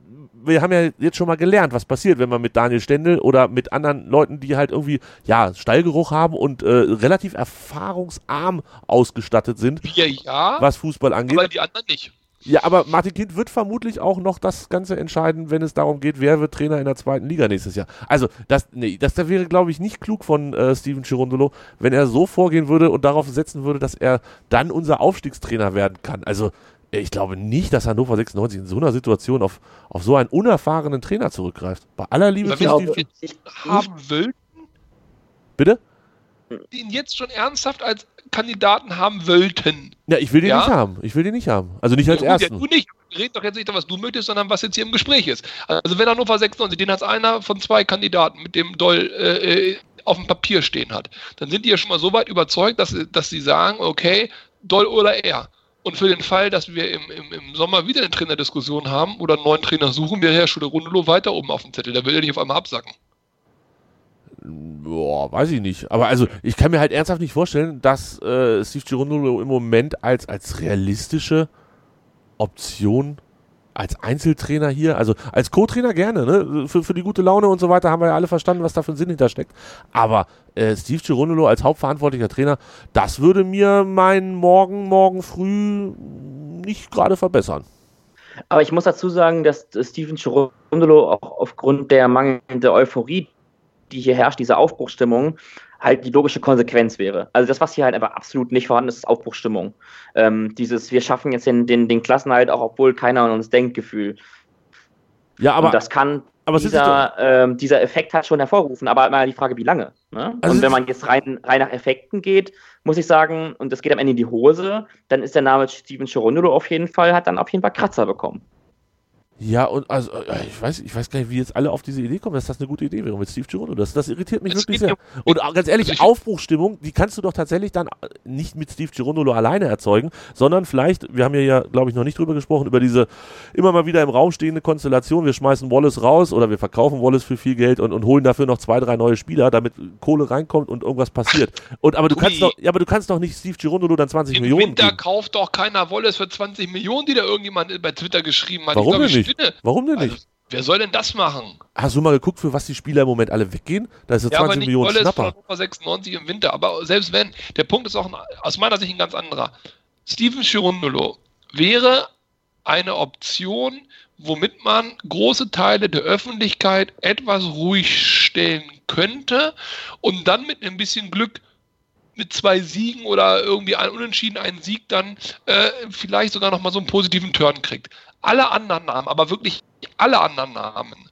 wir haben ja jetzt schon mal gelernt, was passiert, wenn man mit Daniel Stendel oder mit anderen Leuten, die halt irgendwie, ja, Stallgeruch haben und äh, relativ erfahrungsarm ausgestattet sind, wir ja, was Fußball angeht. Aber die anderen nicht. Ja, aber Martin Kind wird vermutlich auch noch das Ganze entscheiden, wenn es darum geht, wer wird Trainer in der zweiten Liga nächstes Jahr. Also, das, nee, das, das wäre, glaube ich, nicht klug von äh, Steven Chirondolo, wenn er so vorgehen würde und darauf setzen würde, dass er dann unser Aufstiegstrainer werden kann. Also, ich glaube nicht, dass Hannover 96 in so einer Situation auf, auf so einen unerfahrenen Trainer zurückgreift. Bei aller Liebe für Steve haben Wölten. Bitte? Die ihn jetzt schon ernsthaft als Kandidaten haben wollten. Ja, ich will den ja? nicht haben. Ich will den nicht haben. Also nicht als ja, ersten. Ja, du nicht. Red doch jetzt nicht, was du möchtest, sondern was jetzt hier im Gespräch ist. Also wenn Hannover 96, den hat einer von zwei Kandidaten mit dem Doll äh, auf dem Papier stehen hat, dann sind die ja schon mal so weit überzeugt, dass, dass sie sagen, okay, Doll oder er. Und für den Fall, dass wir im, im, im Sommer wieder eine Trainerdiskussion haben oder einen neuen Trainer suchen, wäre Herr Schuler-Rundelo weiter oben auf dem Zettel. Da will er nicht auf einmal absacken. Boah, weiß ich nicht. Aber also, ich kann mir halt ernsthaft nicht vorstellen, dass äh, Steve Girondolo im Moment als, als realistische Option als Einzeltrainer hier, also als Co-Trainer gerne, ne? Für, für die gute Laune und so weiter haben wir ja alle verstanden, was da für ein Sinn hintersteckt. Aber äh, Steve Girondolo als hauptverantwortlicher Trainer, das würde mir meinen Morgen, morgen früh nicht gerade verbessern. Aber ich muss dazu sagen, dass Steven Girondolo auch aufgrund der mangelnden Euphorie, die hier herrscht, diese Aufbruchsstimmung, halt die logische Konsequenz wäre. Also das, was hier halt einfach absolut nicht vorhanden ist, ist Aufbruchstimmung. Ähm, dieses, wir schaffen jetzt den, den, den Klassenhalt auch, obwohl keiner an uns denkt, Gefühl. Ja, aber. Und das kann aber dieser, ähm, dieser Effekt hat schon hervorgerufen, aber mal die Frage, wie lange. Ne? Also und wenn man jetzt rein, rein nach Effekten geht, muss ich sagen, und das geht am Ende in die Hose, dann ist der Name Steven Chirondolo auf jeden Fall, hat dann auf jeden Fall Kratzer bekommen. Ja, und also äh, ich weiß, ich weiß gar nicht, wie jetzt alle auf diese Idee kommen, dass das eine gute Idee wäre mit Steve Girono. Das, das irritiert mich das wirklich sehr. Und ganz ehrlich, also Aufbruchstimmung, die kannst du doch tatsächlich dann äh, nicht mit Steve Girondolo alleine erzeugen, sondern vielleicht, wir haben ja, ja glaube ich, noch nicht drüber gesprochen, über diese immer mal wieder im Raum stehende Konstellation, wir schmeißen Wallace raus oder wir verkaufen Wallace für viel Geld und, und holen dafür noch zwei, drei neue Spieler, damit Kohle reinkommt und irgendwas passiert. Und aber du Ui. kannst doch, ja, aber du kannst doch nicht Steve Girondolo dann 20 Im Millionen. Im Winter geben. kauft doch keiner Wallace für 20 Millionen, die da irgendjemand bei Twitter geschrieben hat. Warum denn nicht? Warum denn nicht? Also, wer soll denn das machen? Hast du mal geguckt, für was die Spieler im Moment alle weggehen? Da ist ja 20 aber nicht Millionen Wallace Schnapper. Von 96 im Winter. Aber selbst wenn, der Punkt ist auch ein, aus meiner Sicht ein ganz anderer. Steven Chirundolo wäre eine Option, womit man große Teile der Öffentlichkeit etwas ruhig stellen könnte und dann mit ein bisschen Glück mit zwei Siegen oder irgendwie ein Unentschieden einen Sieg dann äh, vielleicht sogar nochmal so einen positiven Turn kriegt. Alle anderen Namen, aber wirklich alle anderen Namen,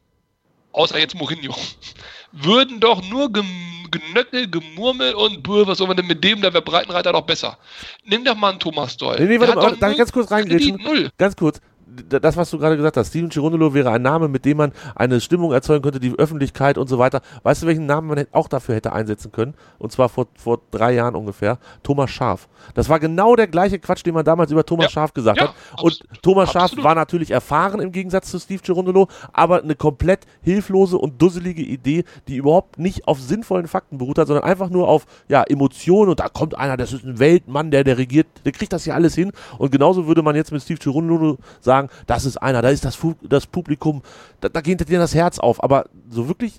außer jetzt Mourinho, würden doch nur Genöckel, Gemurmel und was soll man denn mit dem, da wäre Breitenreiter doch besser. Nimm doch mal einen Thomas Doll. Nee, nee, warte mal, darf ich ganz kurz reingrätschen? Ganz kurz das, was du gerade gesagt hast, Steven Girondolo wäre ein Name, mit dem man eine Stimmung erzeugen könnte, die Öffentlichkeit und so weiter. Weißt du, welchen Namen man auch dafür hätte einsetzen können? Und zwar vor, vor drei Jahren ungefähr. Thomas Schaf. Das war genau der gleiche Quatsch, den man damals über Thomas ja. Schaf gesagt ja, hat. Und Thomas Schaf war natürlich erfahren im Gegensatz zu Steve Girondolo, aber eine komplett hilflose und dusselige Idee, die überhaupt nicht auf sinnvollen Fakten beruht hat, sondern einfach nur auf ja, Emotionen und da kommt einer, das ist ein Weltmann, der, der regiert, der kriegt das hier alles hin. Und genauso würde man jetzt mit Steve Girondolo sagen, sagen, das ist einer, da ist das, das Publikum, da, da geht dir das Herz auf. Aber so wirklich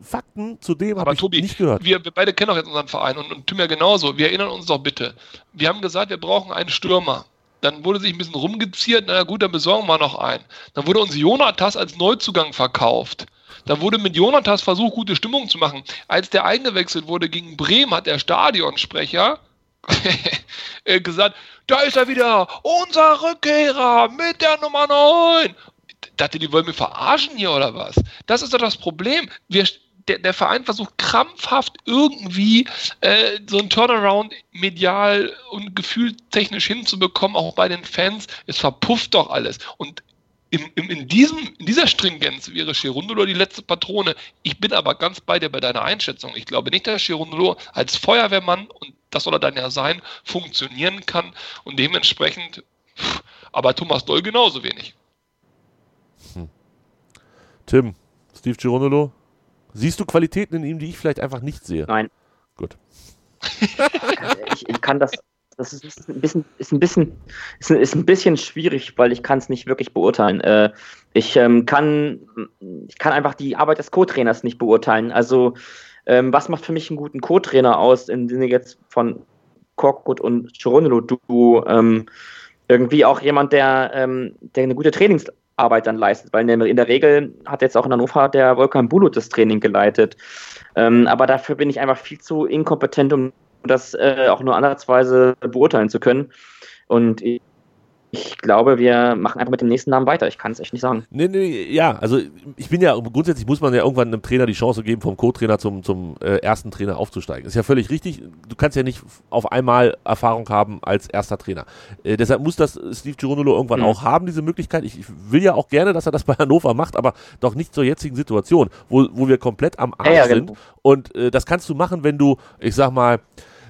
Fakten zu dem habe ich Tobi, nicht gehört. Wir, wir beide kennen auch jetzt unseren Verein und, und Tim ja genauso. Wir erinnern uns doch bitte. Wir haben gesagt, wir brauchen einen Stürmer. Dann wurde sich ein bisschen rumgeziert, na gut, dann besorgen wir noch einen. Dann wurde uns Jonatas als Neuzugang verkauft. Da wurde mit Jonatas versucht, gute Stimmung zu machen. Als der eingewechselt wurde gegen Bremen, hat der Stadionsprecher gesagt, da ist er wieder, unser Rückkehrer mit der Nummer 9. Ich dachte, die wollen mich verarschen hier oder was? Das ist doch das Problem. Wir, der, der Verein versucht krampfhaft irgendwie äh, so ein Turnaround medial und gefühltechnisch hinzubekommen, auch bei den Fans. Es verpufft doch alles. Und in, in, in, diesem, in dieser Stringenz wäre Cherundolo die letzte Patrone. Ich bin aber ganz bei dir bei deiner Einschätzung. Ich glaube nicht, dass Cherundolo als Feuerwehrmann, und das soll er dann ja sein, funktionieren kann. Und dementsprechend, pff, aber Thomas Doll genauso wenig. Hm. Tim, Steve Cherundolo, siehst du Qualitäten in ihm, die ich vielleicht einfach nicht sehe? Nein. Gut. ich, ich kann das das ist ein bisschen, ist ein bisschen, ist, ist ein bisschen schwierig, weil ich kann es nicht wirklich beurteilen. Äh, ich ähm, kann, ich kann einfach die Arbeit des Co-Trainers nicht beurteilen. Also ähm, was macht für mich einen guten Co-Trainer aus, im Sinne jetzt von Korkut und Chironolo du ähm, irgendwie auch jemand, der, ähm, der eine gute Trainingsarbeit dann leistet, weil in der Regel hat jetzt auch in Hannover der Volkan Bulut das Training geleitet. Ähm, aber dafür bin ich einfach viel zu inkompetent, um das äh, auch nur ansatzweise beurteilen zu können. Und ich, ich glaube, wir machen einfach mit dem nächsten Namen weiter. Ich kann es echt nicht sagen. Nee, nee, ja, also ich bin ja, grundsätzlich muss man ja irgendwann einem Trainer die Chance geben, vom Co-Trainer zum, zum äh, ersten Trainer aufzusteigen. Ist ja völlig richtig. Du kannst ja nicht auf einmal Erfahrung haben als erster Trainer. Äh, deshalb muss das Steve Gironolo irgendwann mhm. auch haben, diese Möglichkeit. Ich, ich, will ja auch gerne, dass er das bei Hannover macht, aber doch nicht zur jetzigen Situation, wo, wo wir komplett am Arsch ja, ja, sind. Genau. Und äh, das kannst du machen, wenn du, ich sag mal,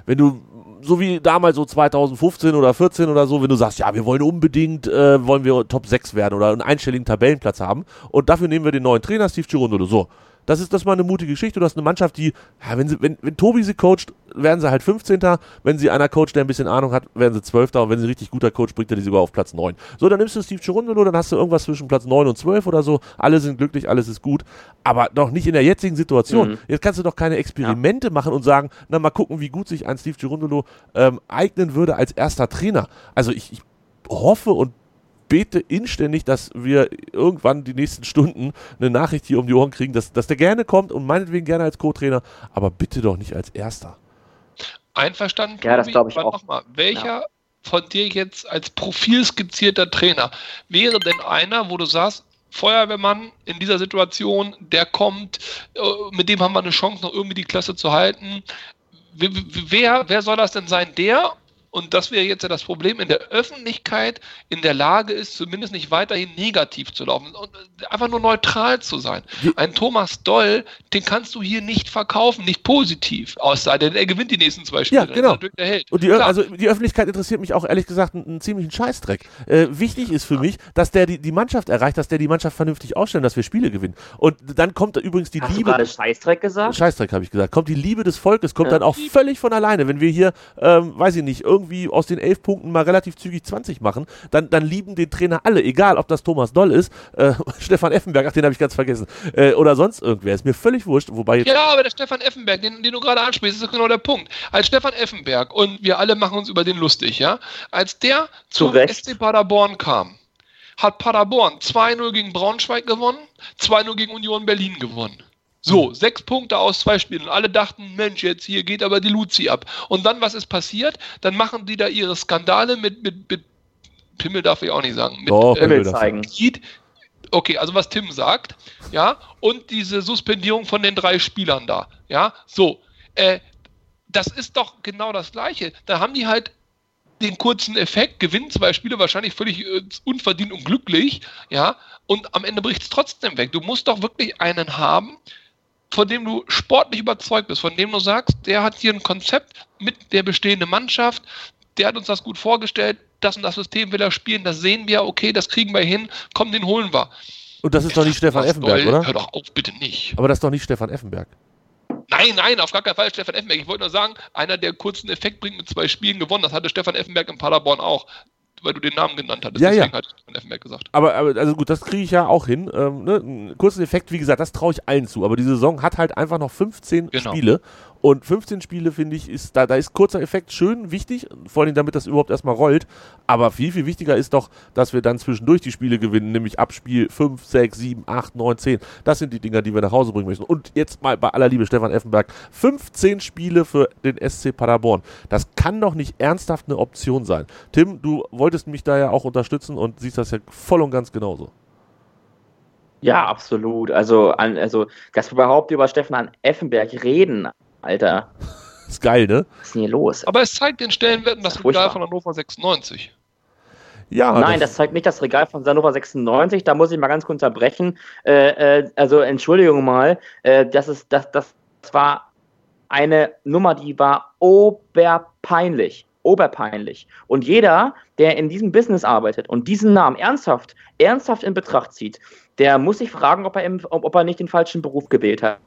wenn du so wie damals so 2015 oder 14 oder so, wenn du sagst, ja, wir wollen unbedingt, äh, wollen wir Top 6 werden oder einen einstelligen Tabellenplatz haben und dafür nehmen wir den neuen Trainer Steve Girondo so. Das ist das mal eine mutige Geschichte. Du hast eine Mannschaft, die, ja, wenn, sie, wenn, wenn Tobi sie coacht, werden sie halt 15. Wenn sie einer coacht, der ein bisschen Ahnung hat, werden sie 12. Und wenn sie richtig guter Coach, bringt er die sogar auf Platz 9. So, dann nimmst du Steve Cherundolo, dann hast du irgendwas zwischen Platz 9 und 12 oder so. Alle sind glücklich, alles ist gut. Aber noch nicht in der jetzigen Situation. Mhm. Jetzt kannst du doch keine Experimente ja. machen und sagen, na, mal gucken, wie gut sich ein Steve Cherundolo ähm, eignen würde als erster Trainer. Also ich, ich hoffe und bete inständig, dass wir irgendwann die nächsten Stunden eine Nachricht hier um die Ohren kriegen, dass, dass der gerne kommt und meinetwegen gerne als Co-Trainer, aber bitte doch nicht als Erster. Einverstanden? Ja, das glaube ich auch. Mal, welcher ja. von dir jetzt als Profil skizzierter Trainer wäre denn einer, wo du sagst, Feuerwehrmann in dieser Situation, der kommt, äh, mit dem haben wir eine Chance, noch irgendwie die Klasse zu halten. Wer, wer soll das denn sein? Der und das wäre jetzt ja das Problem, in der Öffentlichkeit in der Lage ist, zumindest nicht weiterhin negativ zu laufen und einfach nur neutral zu sein. Ein Thomas Doll, den kannst du hier nicht verkaufen, nicht positiv, außer denn er gewinnt die nächsten zwei Spiele. Ja, genau. Und die, also die Öffentlichkeit interessiert mich auch ehrlich gesagt einen, einen ziemlichen Scheißdreck. Äh, wichtig ist für ja. mich, dass der die, die Mannschaft erreicht, dass der die Mannschaft vernünftig ausstellt, dass wir Spiele gewinnen. Und dann kommt da übrigens die Hast Liebe. Du gerade Scheißdreck gesagt? Scheißdreck habe ich gesagt. Kommt die Liebe des Volkes, kommt ja. dann auch völlig von alleine, wenn wir hier, ähm, weiß ich nicht, irgendwie aus den elf Punkten mal relativ zügig 20 machen, dann, dann lieben den Trainer alle, egal ob das Thomas Doll ist, äh, Stefan Effenberg, ach, den habe ich ganz vergessen, äh, oder sonst irgendwer. Ist mir völlig wurscht, wobei Ja, aber der Stefan Effenberg, den, den du gerade ansprichst, ist genau der Punkt. Als Stefan Effenberg, und wir alle machen uns über den lustig, ja, als der zum SC Paderborn kam, hat Paderborn 2-0 gegen Braunschweig gewonnen, 2-0 gegen Union Berlin gewonnen. So, sechs Punkte aus zwei Spielen. Und alle dachten, Mensch, jetzt hier geht aber die Luzi ab. Und dann, was ist passiert? Dann machen die da ihre Skandale mit, mit, mit Pimmel darf ich auch nicht sagen. Mit, oh, Pimmel äh, zeigen. Okay, also was Tim sagt, ja, und diese Suspendierung von den drei Spielern da, ja, so, äh, das ist doch genau das Gleiche. Da haben die halt den kurzen Effekt, gewinnen zwei Spiele wahrscheinlich völlig äh, unverdient und glücklich, ja, und am Ende bricht es trotzdem weg. Du musst doch wirklich einen haben, von dem du sportlich überzeugt bist, von dem du sagst, der hat hier ein Konzept mit der bestehenden Mannschaft, der hat uns das gut vorgestellt, das und das System will er spielen, das sehen wir, okay, das kriegen wir hin, komm, den holen wir. Und das ist doch nicht Stefan Effenberg, doll, oder? Hör doch auf, bitte nicht. Aber das ist doch nicht Stefan Effenberg. Nein, nein, auf gar keinen Fall Stefan Effenberg. Ich wollte nur sagen, einer, der kurzen Effekt bringt mit zwei Spielen gewonnen, das hatte Stefan Effenberg in Paderborn auch weil du den Namen genannt hattest. Ja, Deswegen ja. hatte ich Effenberg gesagt. Aber, aber also gut, das kriege ich ja auch hin. Ähm, ne? Kurzen Effekt, wie gesagt, das traue ich allen zu. Aber die Saison hat halt einfach noch 15 genau. Spiele Und 15 Spiele, finde ich, ist da, da ist kurzer Effekt schön wichtig, vor allem damit das überhaupt erstmal rollt. Aber viel, viel wichtiger ist doch, dass wir dann zwischendurch die Spiele gewinnen, nämlich ab Spiel 5, 6, 7, 8, 9, 10. Das sind die Dinger, die wir nach Hause bringen müssen. Und jetzt mal bei aller Liebe, Stefan Effenberg, 15 Spiele für den SC Paderborn. Das kann doch nicht ernsthaft eine Option sein. Tim, du wolltest mich da ja auch unterstützen und siehst das ja voll und ganz genauso. Ja, absolut. Also, also dass wir überhaupt über Stefan Effenberg reden, Alter. Ist geil, ne? Was ist denn hier los? Aber es zeigt den Stellenwerten das Regal von Hannover 96. Ja, Nein, das, das, zeigt nicht das Regal von Hannover 96. Da muss ich mal ganz kurz unterbrechen. Äh, äh, also Entschuldigung mal, äh, das ist das, das war eine Nummer, die war oberpeinlich. Oberpeinlich. Und jeder, der in diesem Business arbeitet und diesen Namen ernsthaft, ernsthaft in Betracht zieht, der muss sich fragen, ob er, im, ob er nicht den falschen Beruf gewählt hat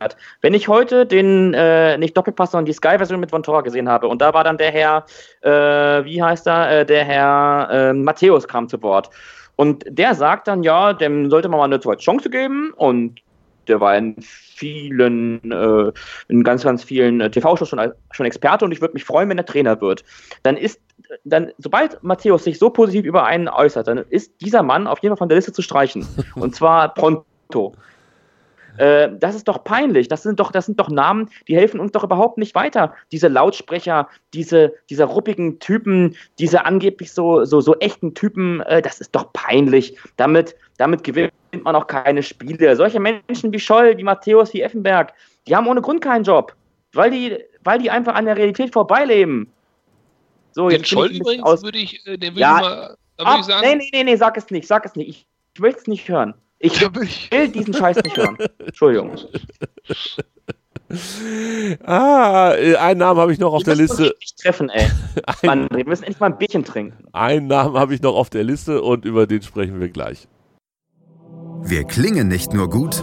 hat. Wenn ich heute den, äh, nicht Doppelpass, sondern die Sky-Version mit Vontora gesehen habe und da war dann der Herr, äh, wie heißt er, äh, der Herr äh, Matthäus kam zu Wort. Und der sagt dann, ja, dem sollte man mal eine zweite Chance geben und der war in vielen, äh, in ganz, ganz vielen äh, TV-Shows schon, schon Experte und ich würde mich freuen, wenn er Trainer wird. Dann ist, dann, sobald Matthäus sich so positiv über einen äußert, dann ist dieser Mann auf jeden Fall von der Liste zu streichen. und zwar pronto. Äh, das ist doch peinlich. Das sind doch, das sind doch Namen, die helfen uns doch überhaupt nicht weiter. Diese Lautsprecher, diese, diese ruppigen Typen, diese angeblich so, so, so echten Typen, äh, das ist doch peinlich. Damit, damit gewinnt man auch keine Spiele. Solche Menschen wie Scholl, wie Matthäus, wie Effenberg, die haben ohne Grund keinen Job, weil die, weil die einfach an der Realität vorbeileben. So, den Scholl übrigens aus würde ich, äh, den würde ja, ich mal, da würde ich sagen. Nee, nee, nee, nee, sag es nicht, sag es nicht. Ich, ich will es nicht hören. Ich will diesen Scheiß nicht hören. Entschuldigung. Ah, einen Namen habe ich noch auf der Liste. Nicht treffen, ey. Mann, wir müssen endlich mal ein Bierchen trinken. Einen Namen habe ich noch auf der Liste und über den sprechen wir gleich. Wir klingen nicht nur gut,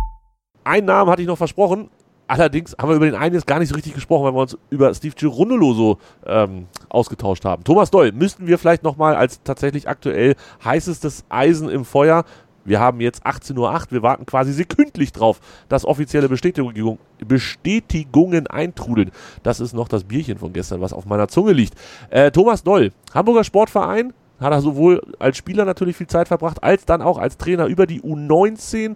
Einen Namen hatte ich noch versprochen. Allerdings haben wir über den einen jetzt gar nicht so richtig gesprochen, weil wir uns über Steve Girondolo so ähm, ausgetauscht haben. Thomas Doll, müssten wir vielleicht nochmal als tatsächlich aktuell heißestes Eisen im Feuer wir haben jetzt 18.08 Uhr, wir warten quasi sekündlich drauf, dass offizielle Bestätigung, Bestätigungen eintrudeln. Das ist noch das Bierchen von gestern, was auf meiner Zunge liegt. Äh, Thomas Doll, Hamburger Sportverein, hat er sowohl als Spieler natürlich viel Zeit verbracht, als dann auch als Trainer über die U19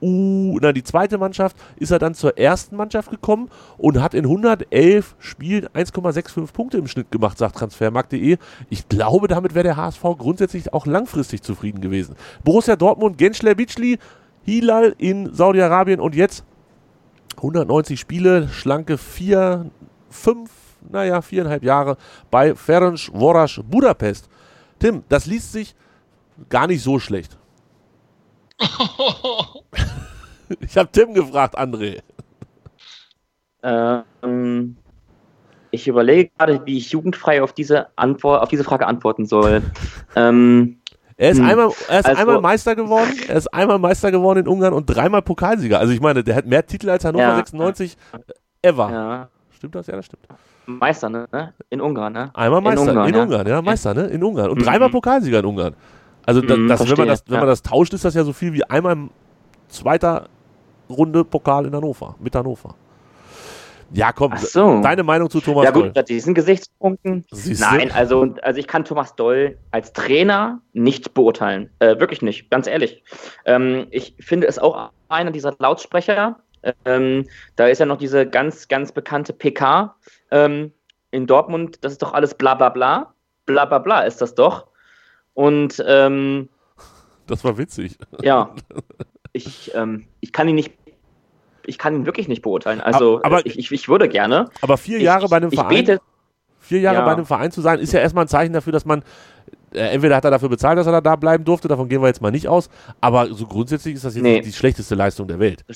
U, na, die zweite Mannschaft ist er dann zur ersten Mannschaft gekommen und hat in 111 Spielen 1,65 Punkte im Schnitt gemacht, sagt transfermarkt.de. Ich glaube, damit wäre der HSV grundsätzlich auch langfristig zufrieden gewesen. Borussia Dortmund, Genschler Bitschli, Hilal in Saudi-Arabien und jetzt 190 Spiele, schlanke 4, 5, naja, viereinhalb Jahre bei Ferenc Vorasch Budapest. Tim, das liest sich gar nicht so schlecht. ich habe Tim gefragt, André. Ähm, ich überlege gerade, wie ich jugendfrei auf diese, Antwort, auf diese Frage antworten soll. ähm, er ist, hm. einmal, er ist also, einmal Meister geworden, er ist einmal Meister geworden in Ungarn und dreimal Pokalsieger. Also ich meine, der hat mehr Titel als Hannover ja, 96 ever. Ja. Stimmt das? Ja, das stimmt. Meister, ne? In Ungarn, ne? Einmal Meister, in Ungarn, in Ungarn ja. Meister, ne? In Ungarn. Und mhm. dreimal Pokalsieger in Ungarn. Also das, mhm, das, wenn, man das, wenn ja. man das tauscht, ist das ja so viel wie einmal im zweiter Runde Pokal in Hannover, mit Hannover. Ja, komm, so. deine Meinung zu Thomas ja, gut, Doll? diesen Gesichtspunkten. Siehste? Nein, also, also ich kann Thomas Doll als Trainer nicht beurteilen. Äh, wirklich nicht, ganz ehrlich. Ähm, ich finde es auch einer dieser Lautsprecher. Ähm, da ist ja noch diese ganz, ganz bekannte PK ähm, in Dortmund. Das ist doch alles bla bla bla. Bla bla bla ist das doch. Und ähm, das war witzig. Ja. Ich, ähm, ich kann ihn nicht. Ich kann ihn wirklich nicht beurteilen. Also aber, ich, ich, ich würde gerne. Aber vier Jahre ich, bei einem Verein. Bete, vier Jahre ja. bei einem Verein zu sein, ist ja erstmal ein Zeichen dafür, dass man. Äh, entweder hat er dafür bezahlt, dass er da bleiben durfte, davon gehen wir jetzt mal nicht aus. Aber so grundsätzlich ist das jetzt nee. die schlechteste Leistung der Welt.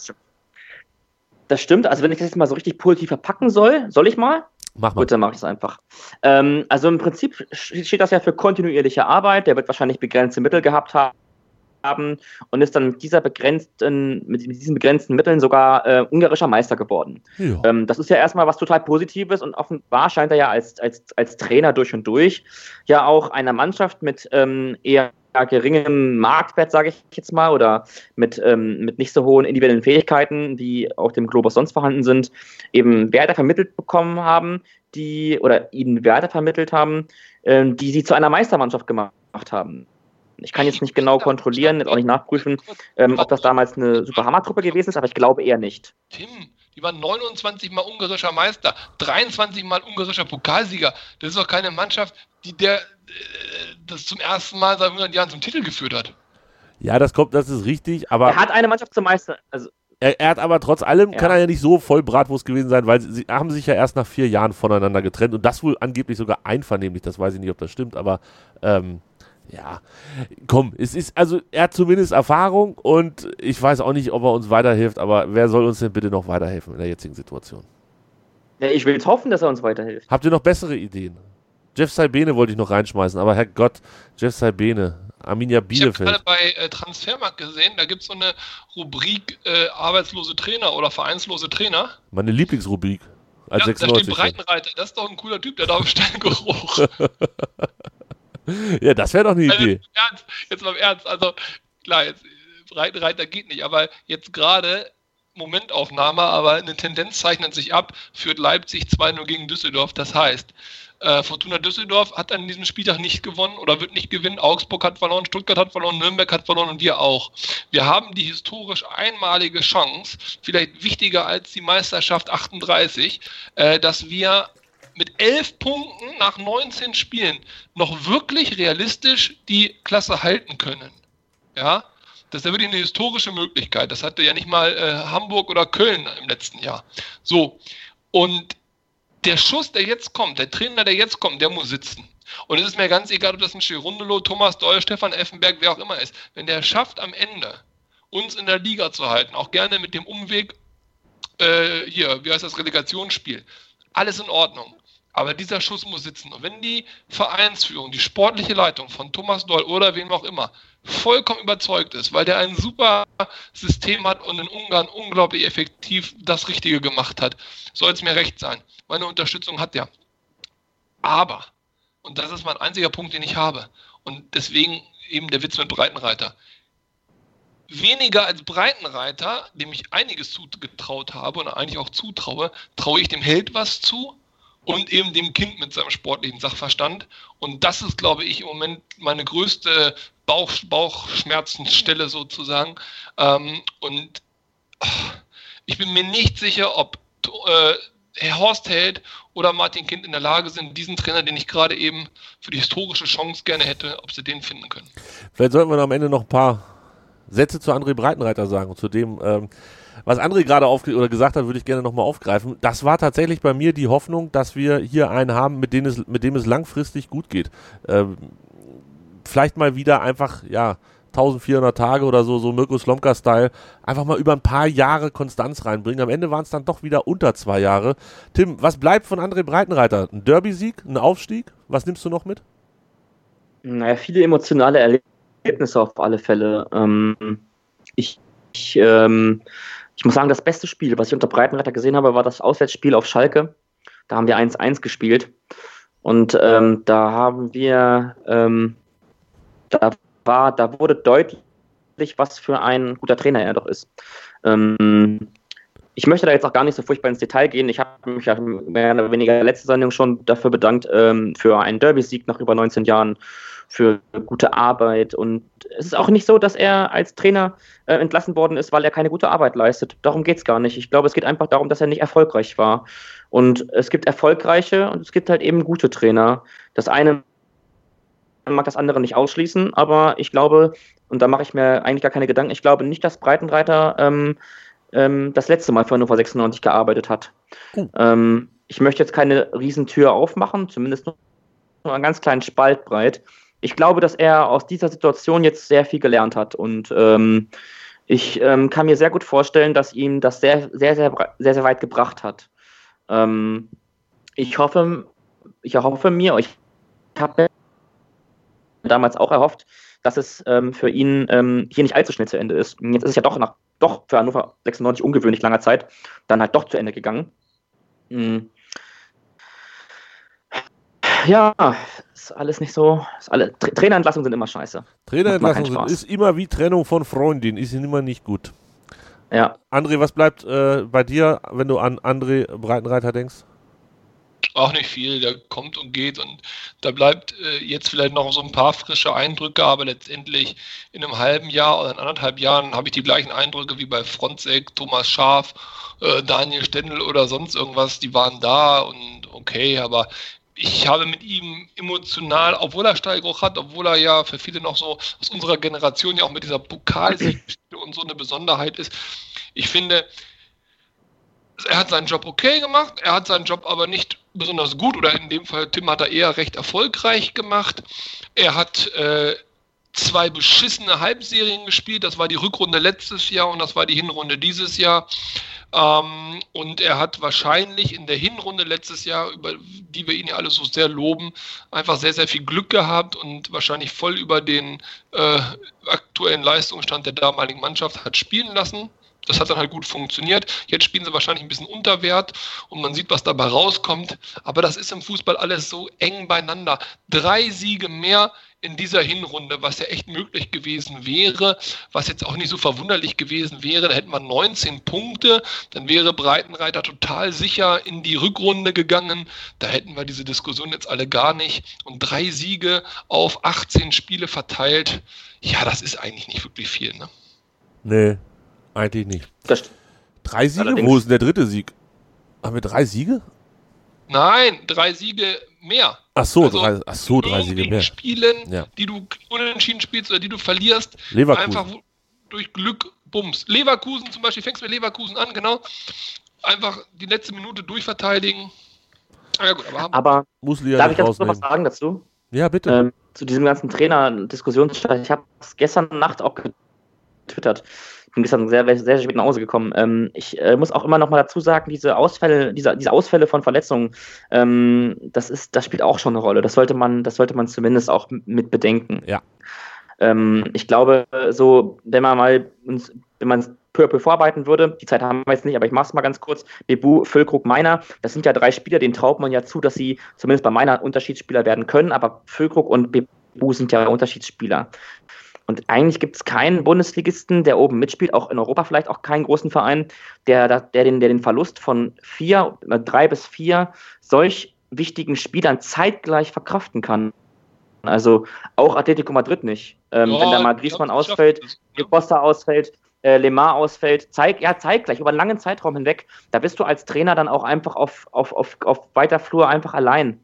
das stimmt. Also wenn ich das jetzt mal so richtig positiv verpacken soll, soll ich mal? Mach mal. Gut, dann mache ich es einfach. Ähm, also im Prinzip steht das ja für kontinuierliche Arbeit. Der wird wahrscheinlich begrenzte Mittel gehabt haben und ist dann mit, dieser begrenzten, mit diesen begrenzten Mitteln sogar äh, ungarischer Meister geworden. Ja. Ähm, das ist ja erstmal was total Positives und offenbar scheint er ja als, als, als Trainer durch und durch ja auch einer Mannschaft mit ähm, eher geringem Marktwert, sage ich jetzt mal, oder mit, ähm, mit nicht so hohen individuellen Fähigkeiten, die auf dem Globus sonst vorhanden sind, eben Werte vermittelt bekommen haben, die oder ihnen Werte vermittelt haben, ähm, die sie zu einer Meistermannschaft gemacht haben. Ich kann jetzt nicht genau kontrollieren, jetzt auch nicht nachprüfen, ähm, ob das damals eine super Hammer-Truppe gewesen ist, aber ich glaube eher nicht. Tim, die waren 29 Mal ungarischer Meister, 23 Mal ungarischer Pokalsieger. Das ist doch keine Mannschaft, die der das zum ersten Mal seit 100 Jahren zum Titel geführt hat. Ja, das kommt, das ist richtig, aber. Er hat eine Mannschaft zum Meister, also er, er, hat aber trotz allem, Ja. kann er ja nicht so voll Bratwurst gewesen sein, weil sie, sie haben sich ja erst nach vier Jahren voneinander getrennt und das wohl angeblich sogar einvernehmlich, das weiß ich nicht, ob das stimmt, aber ähm, ja, komm, es ist, also er hat zumindest Erfahrung und ich weiß auch nicht, ob er uns weiterhilft, aber wer soll uns denn bitte noch weiterhelfen in der jetzigen Situation? ja, ich will jetzt hoffen, dass er uns weiterhilft. Habt ihr noch bessere Ideen? Jeff Saibene wollte ich noch reinschmeißen, aber Herrgott, Jeff Saibene, Arminia Ich habe Bielefeld. gerade bei äh, Transfermarkt gesehen, da gibt es so eine Rubrik äh, arbeitslose Trainer oder vereinslose Trainer. Meine Lieblingsrubrik als ja, da steht 96. Breitenreiter, das ist doch ein cooler Typ, der da im Steingeruch. ja, das wäre doch eine Also, Idee. Ernst, jetzt mal im Ernst, also klar, jetzt, Breitenreiter geht nicht, aber jetzt gerade Momentaufnahme, aber eine Tendenz zeichnet sich ab, führt Leipzig 2-0 gegen Düsseldorf. Das heißt, äh, Fortuna Düsseldorf hat an diesem Spieltag nicht gewonnen oder wird nicht gewinnen. Augsburg hat verloren, Stuttgart hat verloren, Nürnberg hat verloren und wir auch. Wir haben die historisch einmalige Chance, vielleicht wichtiger als die Meisterschaft 38, äh, dass wir mit 11 Punkten nach 19 Spielen noch wirklich realistisch die Klasse halten können. Ja, das ist ja wirklich eine historische Möglichkeit. Das hatte ja nicht mal äh, Hamburg oder Köln im letzten Jahr. So, und der Schuss, der jetzt kommt, der Trainer, der jetzt kommt, der muss sitzen. Und es ist mir ganz egal, ob das ein Schirundelo, Thomas Doll, Stefan Effenberg, wer auch immer ist. Wenn der schafft am Ende, uns in der Liga zu halten, auch gerne mit dem Umweg, äh, hier, wie heißt das, Relegationsspiel, alles in Ordnung. Aber dieser Schuss muss sitzen. Und wenn die Vereinsführung, die sportliche Leitung von Thomas Doll oder wem auch immer vollkommen überzeugt ist, weil der ein super System hat und in Ungarn unglaublich effektiv das Richtige gemacht hat, soll es mir recht sein. Meine Unterstützung hat der. Aber, und das ist mein einziger Punkt, den ich habe, und deswegen eben der Witz mit Breitenreiter. Weniger als Breitenreiter, dem ich einiges zugetraut habe und eigentlich auch zutraue, traue ich dem Held was zu und eben dem Kind mit seinem sportlichen Sachverstand. Und das ist, glaube ich, im Moment meine größte Bauch, Bauchschmerzensstelle sozusagen. Ähm, und ach, ich bin mir nicht sicher, ob äh, Herr Horst Held oder Martin Kind in der Lage sind, diesen Trainer, den ich gerade eben für die historische Chance gerne hätte, ob sie den finden können. Vielleicht sollten wir am Ende noch ein paar Sätze zu André Breitenreiter sagen und zu dem, ähm, was André gerade aufge oder gesagt hat, würde ich gerne nochmal aufgreifen. Das war tatsächlich bei mir die Hoffnung, dass wir hier einen haben, mit dem es, mit dem es langfristig gut geht. Ähm, vielleicht mal wieder einfach, ja, 1400 Tage oder so, so Mirko Slomka-Style, einfach mal über ein paar Jahre Konstanz reinbringen. Am Ende waren es dann doch wieder unter zwei Jahre. Tim, was bleibt von André Breitenreiter? Ein Derby-Sieg? Ein Aufstieg? Was nimmst du noch mit? Naja, viele emotionale Erlebnisse auf alle Fälle. Ähm, ich, ich, ähm, ich muss sagen, das beste Spiel, was ich unter Breitenreiter gesehen habe, war das Auswärtsspiel auf Schalke. Da haben wir 1-1 gespielt. Und ähm, da haben wir, ähm, da war, da wurde deutlich, was für ein guter Trainer er doch ist. Ähm, ich möchte da jetzt auch gar nicht so furchtbar ins Detail gehen. Ich habe mich ja mehr oder weniger letzte Sendung schon dafür bedankt, ähm, für einen Derby-Sieg nach über 19 Jahren, für gute Arbeit. Und es ist auch nicht so, dass er als Trainer äh, entlassen worden ist, weil er keine gute Arbeit leistet. Darum geht es gar nicht. Ich glaube, es geht einfach darum, dass er nicht erfolgreich war. Und es gibt erfolgreiche und es gibt halt eben gute Trainer. Das eine mag das andere nicht ausschließen, aber ich glaube, und da mache ich mir eigentlich gar keine Gedanken, ich glaube nicht, dass Breitenreiter ähm, ähm, das letzte Mal für Hannover 96 gearbeitet hat. Uh. Ähm, ich möchte jetzt keine Riesentür aufmachen, zumindest nur einen ganz kleinen Spalt breit. Ich glaube, dass er aus dieser Situation jetzt sehr viel gelernt hat und ähm, ich ähm, kann mir sehr gut vorstellen, dass ihm das sehr, sehr, sehr, sehr, sehr weit gebracht hat. Ähm, ich hoffe, ich erhoffe mir, ich habe damals auch erhofft, dass es ähm, für ihn ähm, hier nicht allzu schnell zu Ende ist. Jetzt ist es ja doch nach, doch für Hannover 96 ungewöhnlich langer Zeit dann halt doch zu Ende gegangen. Mhm. Ja, ist alles nicht so. Ist alle, Tra Trainerentlassungen sind immer scheiße. Trainerentlassungen ist immer wie Trennung von Freundin, ist immer nicht gut. Ja. André, was bleibt äh, bei dir, wenn du an André Breitenreiter denkst? Auch nicht viel, der kommt und geht und da bleibt äh, jetzt vielleicht noch so ein paar frische Eindrücke, aber letztendlich in einem halben Jahr oder in anderthalb Jahren habe ich die gleichen Eindrücke wie bei Fronzek, Thomas Schaf, äh, Daniel Stendel oder sonst irgendwas, die waren da und okay, aber ich habe mit ihm emotional, obwohl er Steigeruch hat, obwohl er ja für viele noch so aus unserer Generation ja auch mit dieser Pokalsieg und so eine Besonderheit ist. Ich finde, er hat seinen Job okay gemacht, er hat seinen Job aber nicht besonders gut oder in dem Fall Tim hat er eher recht erfolgreich gemacht. Er hat äh, zwei beschissene Halbserien gespielt, das war die Rückrunde letztes Jahr und das war die Hinrunde dieses Jahr. Ähm, und er hat wahrscheinlich in der Hinrunde letztes Jahr, über die wir ihn ja alle so sehr loben, einfach sehr, sehr viel Glück gehabt und wahrscheinlich voll über den äh, aktuellen Leistungsstand der damaligen Mannschaft hat spielen lassen. Das hat dann halt gut funktioniert. Jetzt spielen sie wahrscheinlich ein bisschen unter Wert und man sieht, was dabei rauskommt. Aber das ist im Fußball alles so eng beieinander. Drei Siege mehr in dieser Hinrunde, was ja echt möglich gewesen wäre, was jetzt auch nicht so verwunderlich gewesen wäre. Da hätten wir 19 Punkte, dann wäre Breitenreiter total sicher in die Rückrunde gegangen. Da hätten wir diese Diskussion jetzt alle gar nicht. Und drei Siege auf 18 Spiele verteilt, ja, das ist eigentlich nicht wirklich viel, ne? Nee, eigentlich nicht. Das drei Siege? Allerdings. Wo ist denn der dritte Sieg? Haben wir drei Siege? Nein, drei Siege mehr. Ach so, also drei, ach so, drei Siege mehr. Spielen, ja. die du unentschieden spielst oder die du verlierst, Leverkusen. einfach durch Glück bums. Leverkusen zum Beispiel, fängst mit Leverkusen an, genau. Einfach die letzte Minute durchverteidigen. Ja, gut, aber, aber muss darf ich dazu noch was sagen dazu? Ja, bitte. Ähm, zu diesem ganzen Trainer-Diskussionsstreit. Ich habe es gestern Nacht auch getwittert bin gestern sehr, sehr, sehr spät nach Hause gekommen. Ähm, ich äh, muss auch immer noch mal dazu sagen, diese Ausfälle, diese, diese Ausfälle von Verletzungen, ähm, das ist, das spielt auch schon eine Rolle. Das sollte man, das sollte man zumindest auch mit bedenken. Ja. Ähm, ich glaube, so, wenn man mal uns, wenn man peu à peu vorarbeiten würde, die Zeit haben wir jetzt nicht, aber ich mache es mal ganz kurz. Bebu, Füllkrug, Meiner, das sind ja drei Spieler, denen traut man ja zu, dass sie zumindest bei Meiner Unterschiedsspieler werden können, aber Füllkrug und Bebu sind ja Unterschiedsspieler. Und eigentlich gibt es keinen Bundesligisten, der oben mitspielt, auch in Europa vielleicht auch keinen großen Verein, der, der, den, der den Verlust von vier, äh, drei bis vier solch wichtigen Spielern zeitgleich verkraften kann. Also auch Atletico Madrid nicht. Ähm, oh, wenn da mal Griezmann ausfällt, ja. Costa ausfällt, äh, Lemar ausfällt, zeig, ja, zeitgleich, über einen langen Zeitraum hinweg, da bist du als Trainer dann auch einfach auf, auf, auf, auf weiter Flur einfach allein.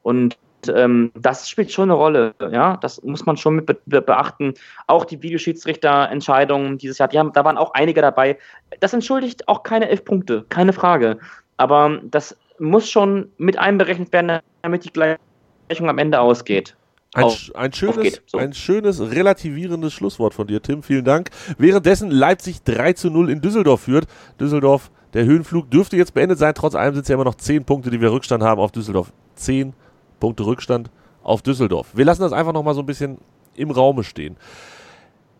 Und ähm, das spielt schon eine Rolle, ja, das muss man schon mit be beachten. Auch die Videoschiedsrichterentscheidungen dieses Jahr, die haben, da waren auch einige dabei. Das entschuldigt auch keine elf Punkte, keine Frage. Aber das muss schon mit einberechnet werden, damit die Gleichung am Ende ausgeht. Ein, ein, schönes, so. ein schönes relativierendes Schlusswort von dir, Tim. Vielen Dank. Währenddessen Leipzig 3 zu 0 in Düsseldorf führt. Düsseldorf, der Höhenflug dürfte jetzt beendet sein. Trotz allem sind es ja immer noch 10 Punkte, die wir Rückstand haben auf Düsseldorf. 10 Punkte Rückstand auf Düsseldorf. Wir lassen das einfach nochmal so ein bisschen im Raume stehen.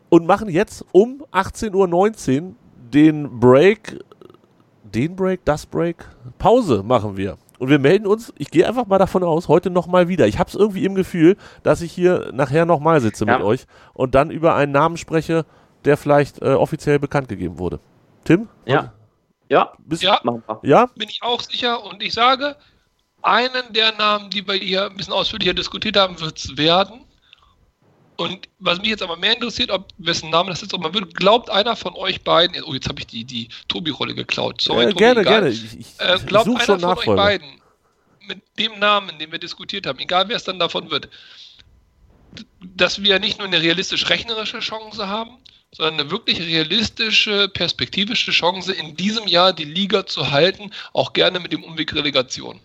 Und machen jetzt um 18.19 Uhr den Break, den Break, das Break, Pause machen wir. Und wir melden uns, ich gehe einfach mal davon aus, heute nochmal wieder. Ich habe es irgendwie im Gefühl, dass ich hier nachher nochmal sitze ja. mit euch und dann über einen Namen spreche, der vielleicht äh, offiziell bekannt gegeben wurde. Tim? Ja. Ja, Bist, ja, ja, bin ich auch sicher und ich sage, einen der Namen, die wir hier ein bisschen ausführlicher diskutiert haben, wird es werden. Und was mich jetzt aber mehr interessiert, ob wessen Name das ist, ob man wird, glaubt einer von euch beiden, oh, jetzt habe ich die, die Tobi-Rolle geklaut. Sorry, äh, Tobi, gerne, egal. gerne. Ich, ich, äh, glaubt einer von Nachfolger. euch beiden mit dem Namen, den wir diskutiert haben, egal wer es dann davon wird, dass wir nicht nur eine realistisch-rechnerische Chance haben, sondern eine wirklich realistische, perspektivische Chance, in diesem Jahr die Liga zu halten, auch gerne mit dem Umweg Relegation.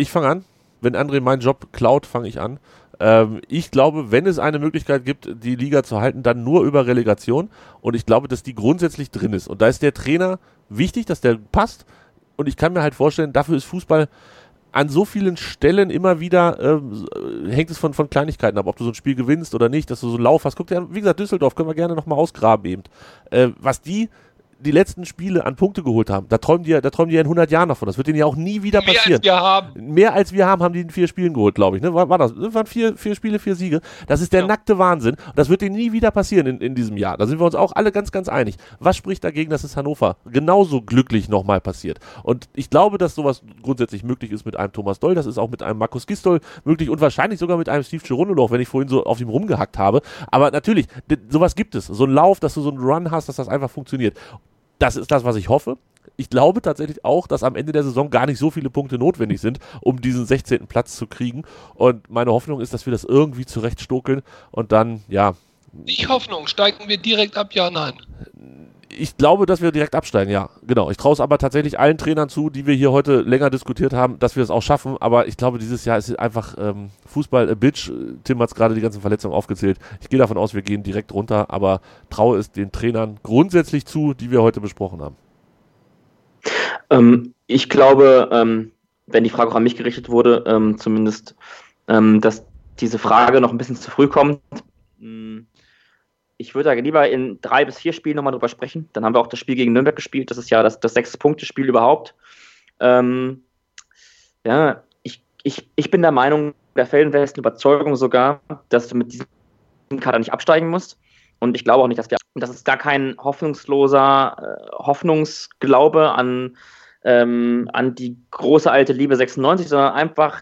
Ich fange an. Wenn André meinen Job klaut, fange ich an. Ähm, ich glaube, wenn es eine Möglichkeit gibt, die Liga zu halten, dann nur über Relegation. Und ich glaube, dass die grundsätzlich drin ist. Und da ist der Trainer wichtig, dass der passt. Und ich kann mir halt vorstellen, dafür ist Fußball an so vielen Stellen immer wieder äh, hängt es von, von Kleinigkeiten ab, ob du so ein Spiel gewinnst oder nicht, dass du so einen Lauf hast. Guck dir an, wie gesagt, Düsseldorf können wir gerne nochmal ausgraben eben. Äh, was die die letzten Spiele an Punkte geholt haben, da träumen die, da träumen die ja in 100 Jahren davon. Das wird denen ja auch nie wieder Mehr passieren. als wir haben. Mehr als wir haben, haben die in vier Spielen geholt, glaube ich. Ne? War, war das? Das waren vier, vier Spiele, vier Siege. Das ist der nackte Wahnsinn. Und das wird denen nie wieder passieren in, in diesem Jahr. Da sind wir uns auch alle ganz, ganz einig. Was spricht dagegen, dass es Hannover genauso glücklich nochmal passiert? Und ich glaube, dass sowas grundsätzlich möglich ist mit einem Thomas Doll. Das ist auch mit einem Markus Gistol möglich und wahrscheinlich sogar mit einem Steve Geronoloch, wenn ich vorhin so auf ihm rumgehackt habe. Aber natürlich, sowas gibt es. So ein Lauf, dass du so einen Run hast, dass das einfach funktioniert. Das ist das, was ich hoffe. Ich glaube tatsächlich auch, dass am Ende der Saison gar nicht so viele Punkte notwendig sind, um diesen 16. Platz zu kriegen. Und meine Hoffnung ist, dass wir das irgendwie zurechtstokeln und dann, ja, Nicht Hoffnung, steigen wir direkt ab, ja, nein. Ich glaube, dass wir direkt absteigen, ja. Genau. Ich traue es aber tatsächlich allen Trainern zu, die wir hier heute länger diskutiert haben, dass wir es auch schaffen. Aber ich glaube, dieses Jahr ist einfach ähm, Fußball a bitch. Tim hat es gerade die ganzen Verletzungen aufgezählt. Ich gehe davon aus, wir gehen direkt runter, aber traue es den Trainern grundsätzlich zu, die wir heute besprochen haben. Ähm, ich glaube, ähm, wenn die Frage auch an mich gerichtet wurde, ähm, zumindest, ähm, dass diese Frage noch ein bisschen zu früh kommt. Mm, Ich würde da lieber in drei bis vier Spielen nochmal drüber sprechen. Dann haben wir auch das Spiel gegen Nürnberg gespielt. Das ist ja das, das Sechs-Punkte-Spiel überhaupt. Ähm, ja, ich, ich, ich bin der Meinung, der felsenfesten Überzeugung sogar, dass du mit diesem Kader nicht absteigen musst. Und ich glaube auch nicht, dass wir, das ist gar kein hoffnungsloser äh, Hoffnungsglaube an, ähm, an die große alte Liebe 96, sondern einfach,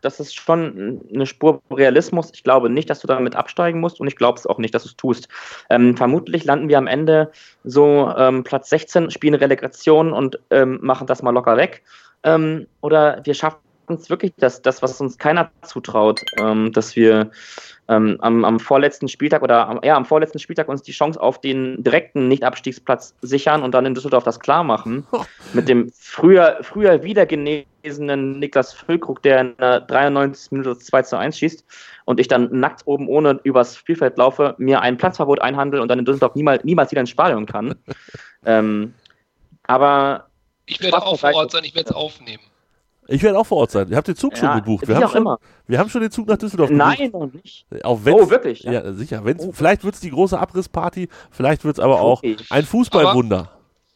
das ist schon eine Spur Realismus. Ich glaube nicht, dass du damit absteigen musst und ich glaube es auch nicht, dass du es tust. Ähm, vermutlich landen wir am Ende so ähm, Platz 16, spielen Relegation und ähm, machen das mal locker weg. Ähm, oder wir schaffen es wirklich, das, das, was uns keiner zutraut, ähm, dass wir ähm, am, am vorletzten Spieltag oder am, ja, am vorletzten Spieltag uns die Chance auf den direkten Nicht-Abstiegsplatz sichern und dann in Düsseldorf das klar machen. Mit dem früher, früher wieder genesenen Niklas Füllkrug, der in der 93. Minute 2 zu 1 schießt und ich dann nackt oben ohne übers Spielfeld laufe, mir ein Platzverbot einhandel und dann in Düsseldorf niemals, niemals wieder ins Stadion kann. ähm, aber Ich werde auch vor Ort sein, ich werde es aufnehmen. Ich werde auch vor Ort sein. Ihr habt den Zug Ja, schon gebucht. Wir wie haben auch schon, immer. wir haben schon den Zug nach Düsseldorf Nein, gebucht. noch nicht. Auch wenn's, Oh, wirklich? Ja, Ja. sicher. Wenn's, Vielleicht wird es die große Abrissparty, vielleicht wird es aber auch Okay. ein Fußballwunder.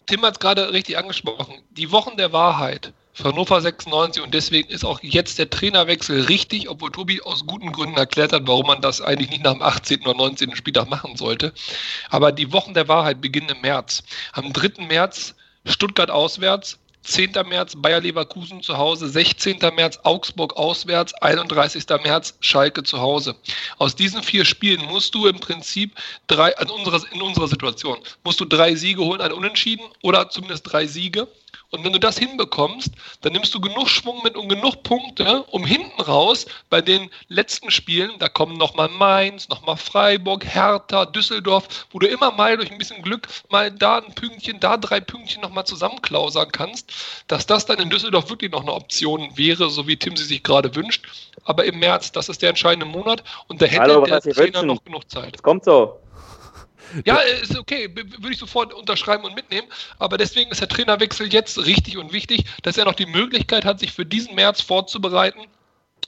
Tim hat es gerade richtig angesprochen. Die Wochen der Wahrheit für Hannover 96 und deswegen ist auch jetzt der Trainerwechsel richtig, obwohl Tobi aus guten Gründen erklärt hat, warum man das eigentlich nicht nach dem 18. oder 19. Spieltag machen sollte. Aber die Wochen der Wahrheit beginnen im März. Am 3. März Stuttgart auswärts, 10. März Bayer Leverkusen zu Hause, 16. März Augsburg auswärts, 31. März Schalke zu Hause. Aus diesen vier Spielen musst du im Prinzip drei, also unserer, in unserer Situation, musst du drei Siege holen, ein Unentschieden oder zumindest drei Siege. Und wenn du das hinbekommst, dann nimmst du genug Schwung mit und genug Punkte, um hinten raus bei den letzten Spielen, da kommen nochmal Mainz, nochmal Freiburg, Hertha, Düsseldorf, wo du immer mal durch ein bisschen Glück mal da ein Pünktchen, da drei Pünktchen nochmal zusammenklausern kannst, dass das dann in Düsseldorf wirklich noch eine Option wäre, so wie Tim sie sich gerade wünscht. Aber im März, das ist der entscheidende Monat und da hätte Hallo, der Trainer noch genug Zeit. Es kommt so. Ja, ist okay, würde ich sofort unterschreiben und mitnehmen. Aber deswegen ist der Trainerwechsel jetzt richtig und wichtig, dass er noch die Möglichkeit hat, sich für diesen März vorzubereiten.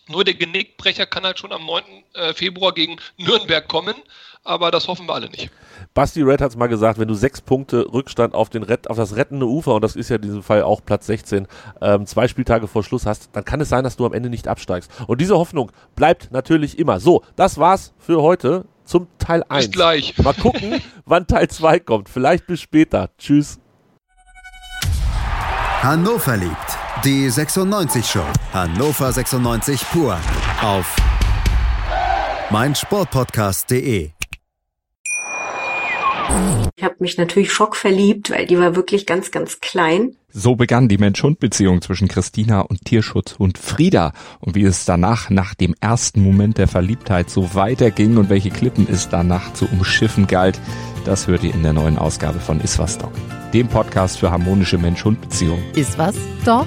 Nur der Genickbrecher kann halt schon am 9. äh, Februar gegen Nürnberg kommen, aber das hoffen wir alle nicht. Basti Red hat es mal gesagt, wenn du sechs Punkte Rückstand auf, den Rett, auf das rettende Ufer, und das ist ja in diesem Fall auch Platz 16, ähm, zwei Spieltage vor Schluss hast, dann kann es sein, dass du am Ende nicht absteigst. Und diese Hoffnung bleibt natürlich immer. So, das war's für heute zum Teil 1. gleich. Mal gucken, wann Teil 2 kommt. Vielleicht bis später. Tschüss. Hannover liebt. Die 96 Show. Hannover 96 pur. Auf meinsportpodcast.de. Ich habe mich natürlich schockverliebt, weil die war wirklich ganz, ganz klein. So begann die Mensch-Hund-Beziehung zwischen Christina und Tierschutzhund Frieda. Und wie es danach, nach dem ersten Moment der Verliebtheit, so weiterging und welche Klippen es danach zu umschiffen galt, das hört ihr in der neuen Ausgabe von Iswas Dog, dem Podcast für harmonische Mensch-Hund-Beziehungen. Ist was, Dog?